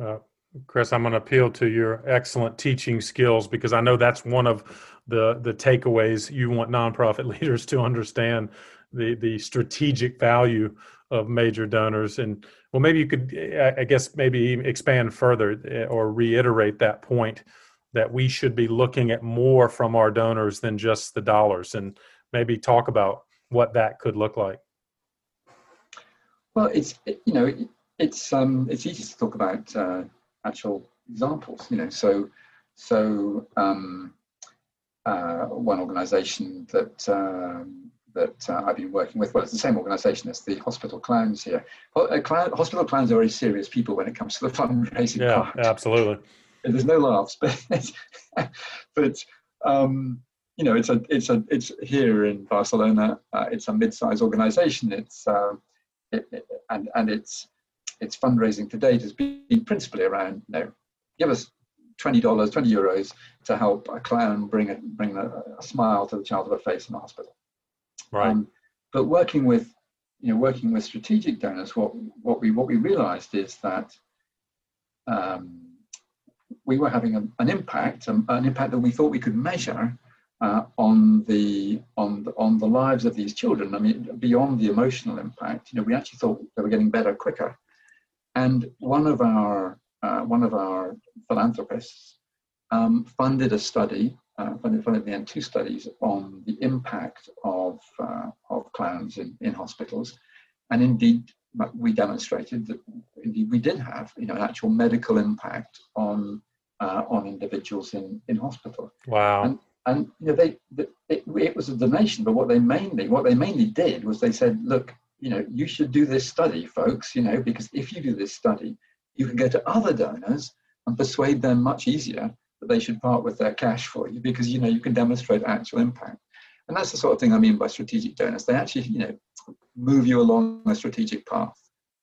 Uh, Chris, I'm going to appeal to your excellent teaching skills because I know that's one of the the takeaways you want nonprofit *laughs* leaders to understand the the strategic value of major donors and well maybe you could i guess maybe expand further eh, or reiterate that point that we should be looking at more from our donors than just the dollars and maybe talk about what that could look like well, it's it, you know it, it's um it's easy to talk about uh, actual examples. You know, so so um, uh, one organisation that um, that uh, I've been working with. Well, it's the same organisation as the hospital clowns here. Uh, hospital clowns are very serious people when it comes to the fundraising yeah, part. absolutely. *laughs* There's no laughs, but but um, you know, it's a it's a it's here in Barcelona. Uh, it's a mid-sized organisation. It's uh, it, it, and and it's its fundraising to date has been principally around, you know, give us twenty dollars, twenty euros to help a clown bring a bring a, a, smile to the child of a face in the hospital. Right. Um, but working with, you know, working with strategic donors, what what we what we realised is that um, we were having a, an impact, um, an impact that we thought we could measure uh, on the on the on the lives of these children. I mean, beyond the emotional impact, you know, we actually thought they were getting better quicker. And one of our uh, one of our philanthropists um, funded a study, uh, funded, funded the end two studies on the impact of uh, of clowns in, in hospitals, and indeed we demonstrated that indeed we did have you know an actual medical impact on uh, on individuals in in hospital. Wow. And, and you know they, it, it was a donation, but what they mainly what they mainly did was they said, look, you know, you should do this study, folks. You know, because if you do this study, you can go to other donors and persuade them much easier that they should part with their cash for you because you know you can demonstrate actual impact. And that's the sort of thing I mean by strategic donors. They actually, you know, move you along a strategic path.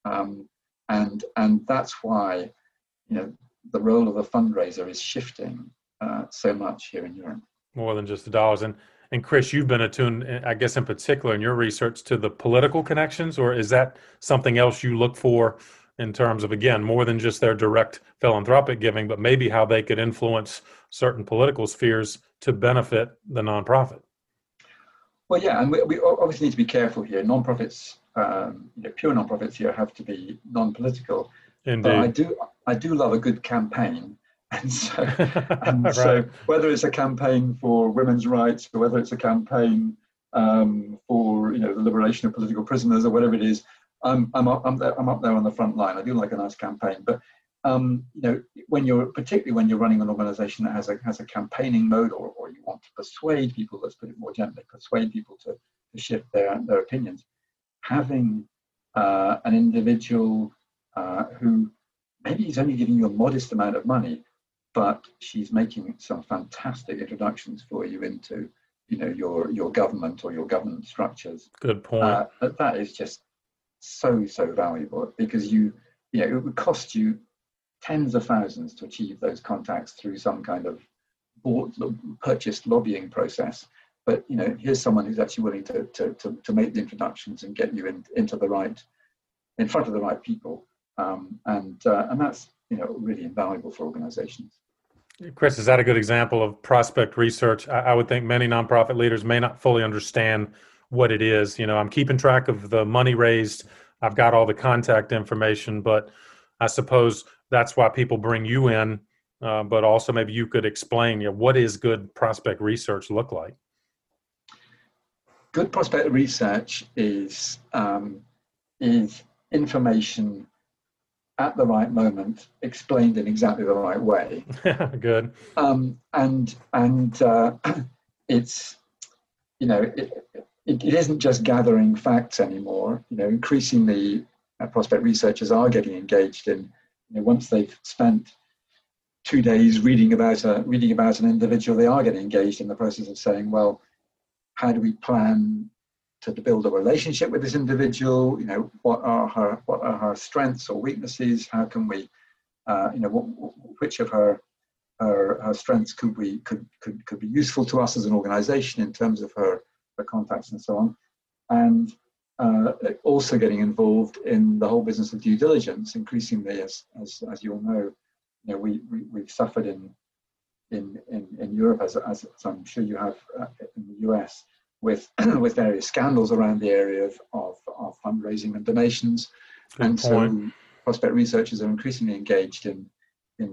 Um, and and that's why you know the role of a fundraiser is shifting uh, so much here in Europe. More than just the dollars. And and Chris, you've been attuned, I guess, in particular in your research to the political connections, or is that something else you look for in terms of again more than just their direct philanthropic giving, but maybe how they could influence certain political spheres to benefit the nonprofit? Well, yeah, and we, we obviously need to be careful here. Nonprofits, um, you know, pure nonprofits here have to be non-political. Indeed. But I do, I do love a good campaign, *laughs* and so, *laughs* and right. so whether it's a campaign for women's rights, or whether it's a campaign um, for you know the liberation of political prisoners, or whatever it is, I'm I'm up, I'm, there, I'm up there on the front line. I do like a nice campaign, but um, you know, when you're particularly when you're running an organization that has a has a campaigning mode, or, or you want to persuade people, let's put it more gently, persuade people to, to shift their their opinions, having uh, an individual uh, who maybe he's only giving you a modest amount of money, but she's making some fantastic introductions for you into you know your your government or your government structures. Good point. Uh, that is just so so valuable because you you know it would cost you tens of thousands to achieve those contacts through some kind of bought, purchased lobbying process. But you know, here's someone who's actually willing to, to, to, to make the introductions and get you in, into the right, in front of the right people. Um, and, uh, and that's you know, really invaluable for organizations. Chris, is that a good example of prospect research? I, I would think many nonprofit leaders may not fully understand what it is. You know, I'm keeping track of the money raised. I've got all the contact information, but I suppose that's why people bring you in. Uh, but also maybe you could explain you know, what is good prospect research look like? Good prospect research is um, is information at the right moment, explained in exactly the right way. *laughs* Good. Um, and and uh, *clears throat* it's you know it, it, it isn't just gathering facts anymore. You know, increasingly uh, prospect researchers are getting engaged in you know, once they've spent two days reading about a reading about an individual, they are getting engaged in the process of saying, well, how do we plan to build a relationship with this individual? You know, what are her what are her strengths or weaknesses? How can we, uh, you know, what, which of her, her her strengths could we could could could be useful to us as an organisation in terms of her her contacts and so on, and uh, also getting involved in the whole business of due diligence increasingly as as, as you all know you know we, we we've suffered in in in, in Europe as, as, as I'm sure you have uh, in the US with *clears throat* with various scandals around the area of, of, of fundraising and donations Good and point. so prospect researchers are increasingly engaged in in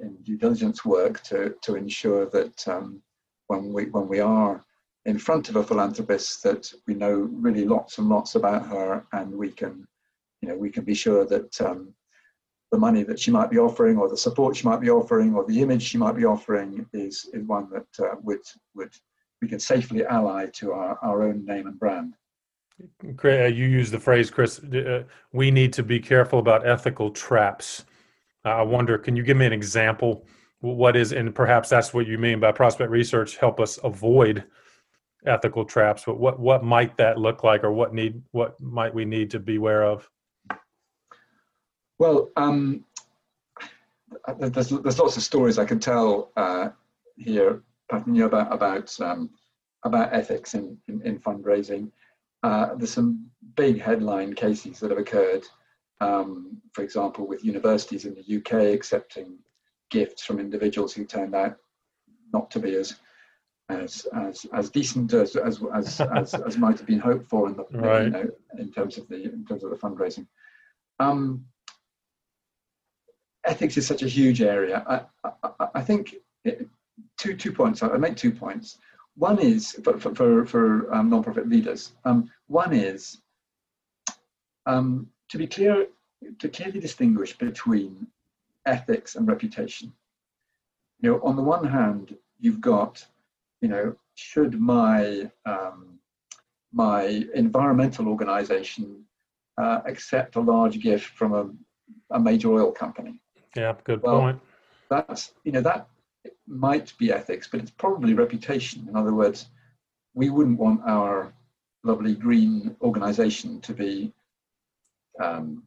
in due diligence work to to ensure that um, when we when we are in front of a philanthropist that we know really lots and lots about her, and we can, you know, we can be sure that um, the money that she might be offering, or the support she might be offering, or the image she might be offering is is one that uh, would would we can safely ally to our, our own name and brand. Uh, you use the phrase, Chris. Uh, we need to be careful about ethical traps. I wonder, can you give me an example? What is, and perhaps that's what you mean by prospect research. Help us avoid ethical traps, but what what might that look like, or what need what might we need to beware of? Well, um, there's, there's lots of stories I can tell uh, here, you know, about about um, about ethics in, in, in fundraising. Uh, there's some big headline cases that have occurred. Um, for example, with universities in the UK accepting gifts from individuals who turned out not to be as as as, as decent as as as, *laughs* as, as might have been hoped for in the right. you know, in terms of the in terms of the fundraising. Um, ethics is such a huge area. I, I, I think it, two two points. I make two points. One is for for for, for um, non-profit leaders. Um, one is um, to be clear to clearly distinguish between ethics and reputation. You know, on the one hand, you've got, you know, should my um, my environmental organization uh, accept a large gift from a, a major oil company? Yeah, good well, point. That's you know that might be ethics, but it's probably reputation. In other words, we wouldn't want our lovely green organization to be um,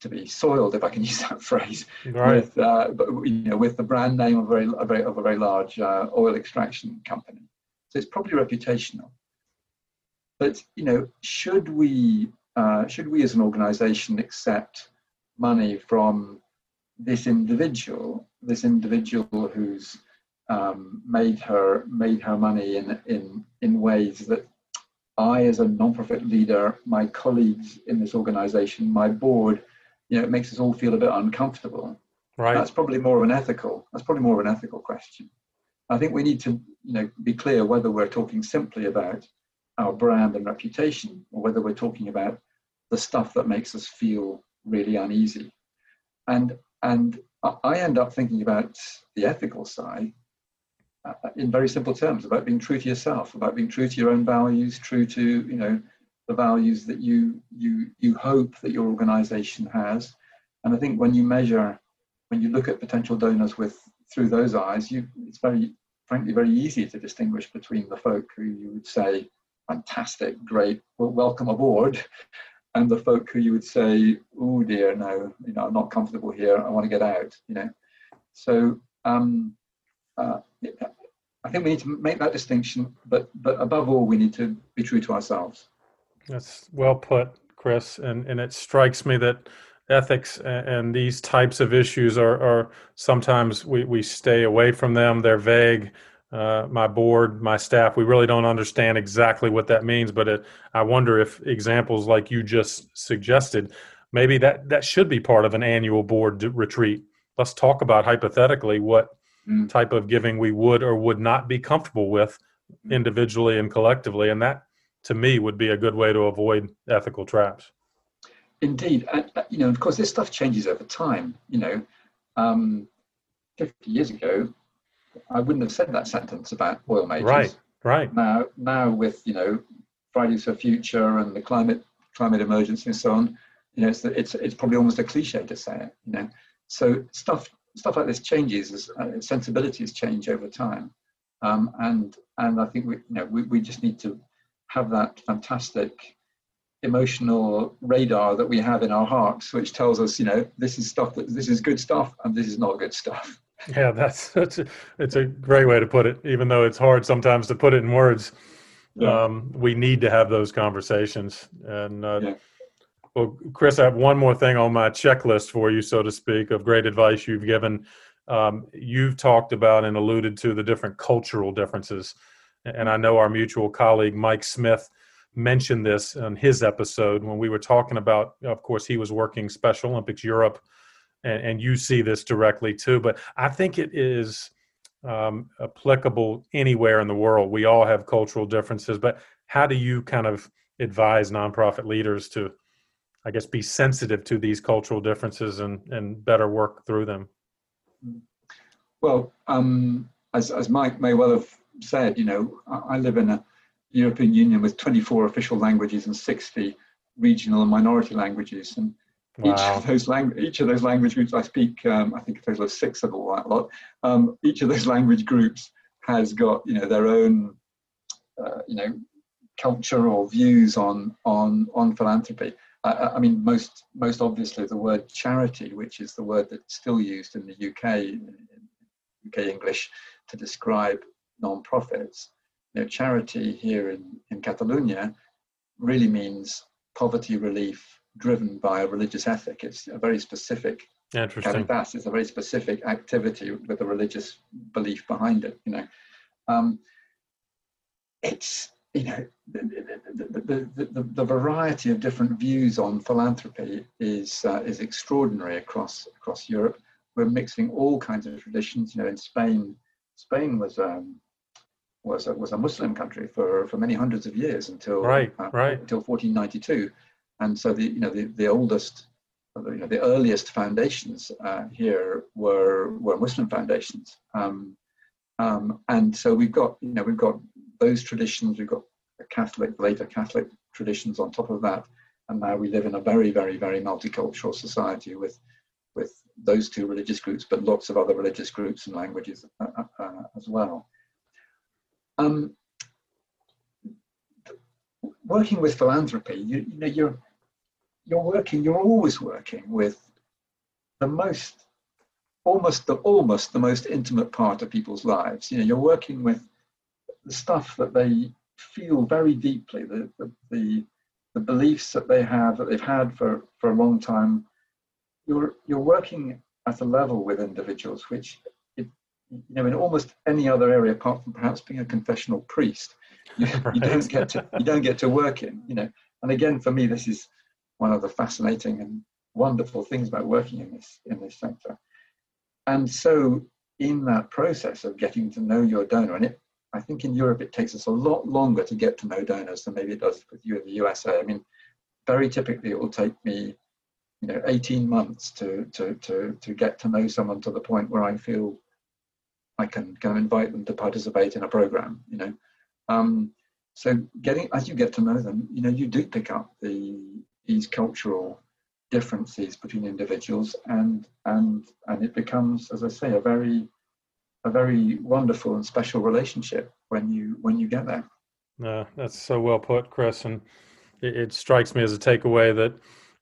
to be soiled, if I can *laughs* use that phrase, right. with uh, you know with the brand name of a very, a very of a very large uh, oil extraction company. So it's probably reputational. But you know, should we uh, should we as an organisation accept money from this individual, this individual who's um, made her made her money in in in ways that I, as a non-profit leader, my colleagues in this organisation, my board, you know, it makes us all feel a bit uncomfortable. Right. That's probably more of an ethical. That's probably more of an ethical question. I think we need to, you know, be clear whether we're talking simply about our brand and reputation, or whether we're talking about the stuff that makes us feel really uneasy. And and I end up thinking about the ethical side uh, in very simple terms about being true to yourself, about being true to your own values, true to you know the values that you you you hope that your organization has. And I think when you measure, when you look at potential donors with through those eyes, you it's very frankly very easy to distinguish between the folk who you would say fantastic, great, well, welcome aboard, and the folk who you would say, oh dear, no, you know, I'm not comfortable here. I want to get out. You know, so um, uh, I think we need to make that distinction. But but above all, we need to be true to ourselves. That's well put, Chris. And and it strikes me that ethics and and these types of issues are, are sometimes we, we stay away from them. They're vague uh, my board, my staff, we really don't understand exactly what that means. But it, I wonder if examples like you just suggested, maybe that that should be part of an annual board retreat. Let's talk about hypothetically what mm. type of giving we would or would not be comfortable with mm. individually and collectively, and that to me would be a good way to avoid ethical traps. Indeed, you know, of course, this stuff changes over time. You know, um, 50 years ago, I wouldn't have said that sentence about oil majors. Right, right. Now, now with you know Fridays for Future and the climate climate emergency and so on, you know, it's it's it's probably almost a cliche to say it. You know, so stuff stuff like this changes as uh, sensibilities change over time, um, and and I think we you know we, we just need to have that fantastic emotional radar that we have in our hearts, which tells us, you know, this is stuff that this is good stuff and this is not good stuff. Yeah, that's *laughs* that's a, it's a great way to put it. Even though it's hard sometimes to put it in words, yeah. um, we need to have those conversations. And uh, yeah. well, Chris, I have one more thing on my checklist for you, so to speak, of great advice you've given. Um, you've talked about and alluded to the different cultural differences, and I know our mutual colleague Mike Smith mentioned this in his episode when we were talking about. Of course, he was working Special Olympics Europe and, and you see this directly too. But I think it is um, applicable anywhere in the world. We all have cultural differences, but how do you kind of advise nonprofit leaders to, I guess, be sensitive to these cultural differences and, and better work through them? Well, um, as, as Mike may well have said, you know, I live in a European Union with 24 official languages and 60 regional and minority languages. And Wow. Each of those language, each of those language groups, I speak, um, I think a total of six of all that lot. Um, each of those *laughs* language groups has got, you know, their own, uh, you know, culture or views on on on philanthropy. I, I, mean, most most obviously the word charity, which is the word that's still used in the UK, UK English, to describe non-profits. You know, charity here in, in Catalonia really means poverty relief driven by a religious ethic. It's a very specific Interesting. Caritas is a very specific activity with a religious belief behind it. You know, um, it's you know the the, the, the, the, variety of different views on philanthropy is uh, is extraordinary across across Europe. We're mixing all kinds of traditions. You know, in Spain, Spain was um, was a, was a Muslim country for, for many hundreds of years until right, uh, right. until 1492, and so the you know the, the oldest you know, the earliest foundations uh, here were were Muslim foundations, um, um, and so we've got you know we've got those traditions, we've got Catholic later Catholic traditions on top of that, and now we live in a very very very multicultural society with with those two religious groups, but lots of other religious groups and languages uh, uh, uh as well. Um, working with philanthropy, you, you know, you're you're working, you're always working with the most, almost the almost the most intimate part of people's lives. You know, you're working with the stuff that they feel very deeply, the the, the, the beliefs that they have that they've had for, for a long time. You're you're working at a level with individuals which it, you know in almost any other area apart from perhaps being a confessional priest you, right. you don't *laughs* get to you don't get to work in you know and again for me this is one of the fascinating and wonderful things about working in this in this sector. And so, in that process of getting to know your donor, and it, I think in Europe it takes us a lot longer to get to know donors than maybe it does with you in the USA. I mean, very typically it will take me, you know, 18 months to to to to get to know someone to the point where I feel I can kind of invite them to participate in a program. You know, um, so getting as you get to know them, you know, you do pick up the these cultural differences between individuals and and and it becomes as i say a very a very wonderful and special relationship when you when you get there. No that's so well put chris and it, it strikes me as a takeaway that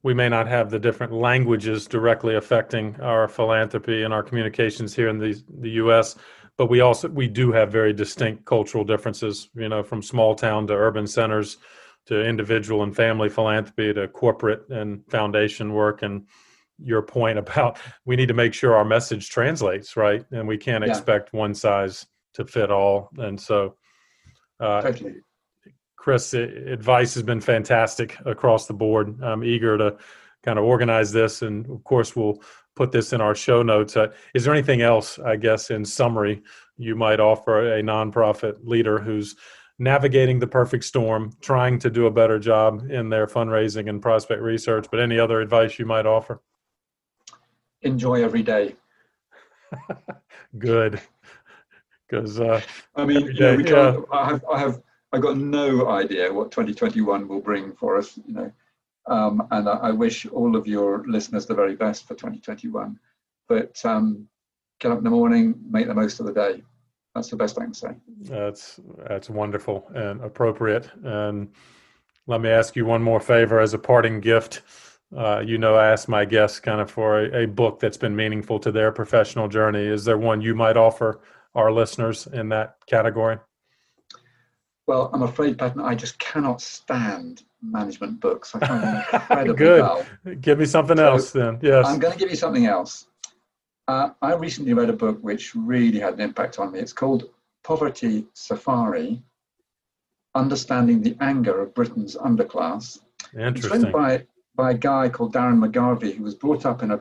we may not have the different languages directly affecting our philanthropy and our communications here in the the US but we also we do have very distinct cultural differences you know from small town to urban centers to individual and family philanthropy to corporate and foundation work and your point about *laughs* we need to make sure our message translates right? And we can't yeah. expect one size to fit all. And so uh, chris advice has been fantastic across the board. I'm eager to kind of organize this and of course we'll put this in our show notes. Uh, is there anything else i guess in summary you might offer a nonprofit leader who's navigating the perfect storm, trying to do a better job in their fundraising and prospect research. But any other advice you might offer? Enjoy every day. *laughs* Good, because uh, I mean, you know, we yeah. I have, I have, I got no idea what 2021 will bring for us. You know, um, and I, I, wish all of your listeners the very best for 2021. But um, get up in the morning, make the most of the day that's the best I can say. That's that's wonderful and appropriate. And let me ask you one more favor as a parting gift. Uh, you know, I ask my guests kind of for a, a, book that's been meaningful to their professional journey. Is there one you might offer our listeners in that category? Well, I'm afraid, Patton, I just cannot stand management books. I find them *laughs* incredibly Good. Dull. Give me something so else then. Yes. I'm going to give you something else. Uh, I recently read a book which really had an impact on me. It's called Poverty Safari Understanding the Anger of Britain's Underclass. Interesting. It's written by, by a guy called Darren McGarvey, who was brought up in a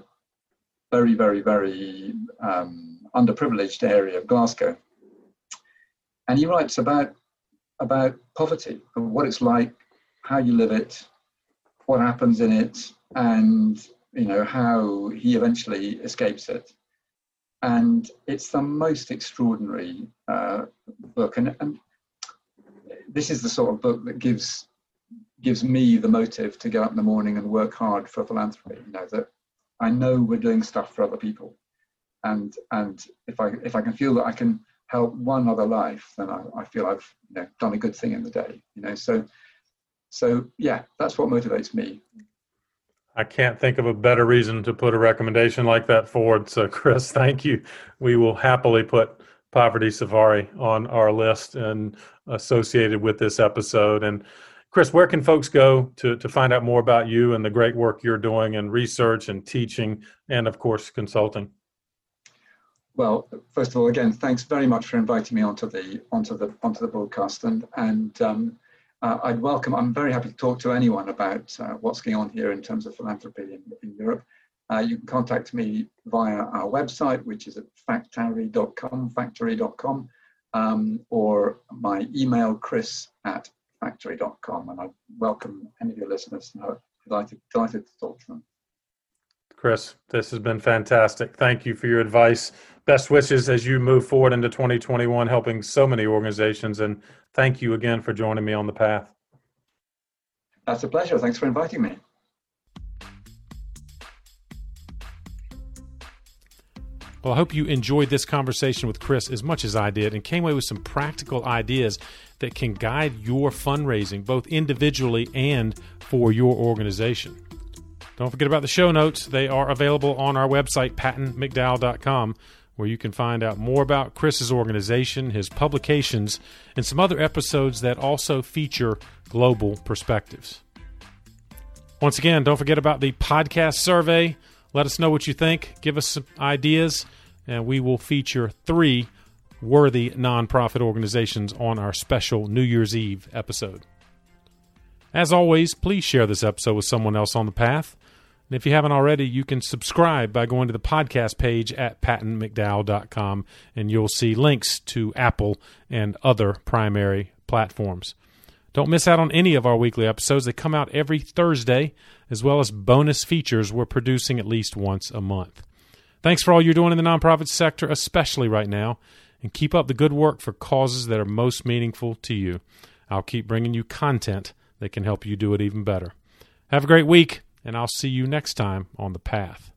very, very, very um, underprivileged area of Glasgow. And he writes about, about poverty, what it's like, how you live it, what happens in it, and you know, how he eventually escapes it. And it's the most extraordinary uh, book. And, and this is the sort of book that gives gives me the motive to get up in the morning and work hard for philanthropy. You know that I know we're doing stuff for other people, and and if I if I can feel that I can help one other life, then I, I feel I've you know, done a good thing in the day. You know, so so yeah, that's what motivates me. I can't think of a better reason to put a recommendation like that forward. So, Chris, *laughs* thank you. We will happily put Poverty Safari on our list and associated with this episode. And Chris, where can folks go to, to find out more about you and the great work you're doing in research and teaching and, of course, consulting? Well, first of all, again, thanks very much for inviting me onto the onto the onto the broadcast, and and um, uh, I'd welcome. I'm very happy to talk to anyone about uh, what's going on here in terms of philanthropy in, in Europe. Uh, you can contact me via our website, which is at factary.com, factary.com, um, or my email, chris at factary.com. And I welcome any of your listeners. And I'm delighted, delighted to talk to them. Chris, this has been fantastic. Thank you for your advice. Best wishes as you move forward into 2021, helping so many organizations. And thank you again for joining me on the path. That's a pleasure. Thanks for inviting me. Well, I hope you enjoyed this conversation with Chris as much as I did and came away with some practical ideas that can guide your fundraising, both individually and for your organization. Don't forget about the show notes. They are available on our website, pattonmcdowell.com, where you can find out more about Chris's organization, his publications, and some other episodes that also feature global perspectives. Once again, don't forget about the podcast survey. Let us know what you think. Give us some ideas, and we will feature three worthy nonprofit organizations on our special New Year's Eve episode. As always, please share this episode with someone else on the path. And if you haven't already, you can subscribe by going to the podcast page at pattonmcdowell.com and you'll see links to Apple and other primary platforms. Don't miss out on any of our weekly episodes. They come out every Thursday, as well as bonus features we're producing at least once a month. Thanks for all you're doing in the nonprofit sector, especially right now, and keep up the good work for causes that are most meaningful to you. I'll keep bringing you content that can help you do it even better. Have a great week, and I'll see you next time on The Path.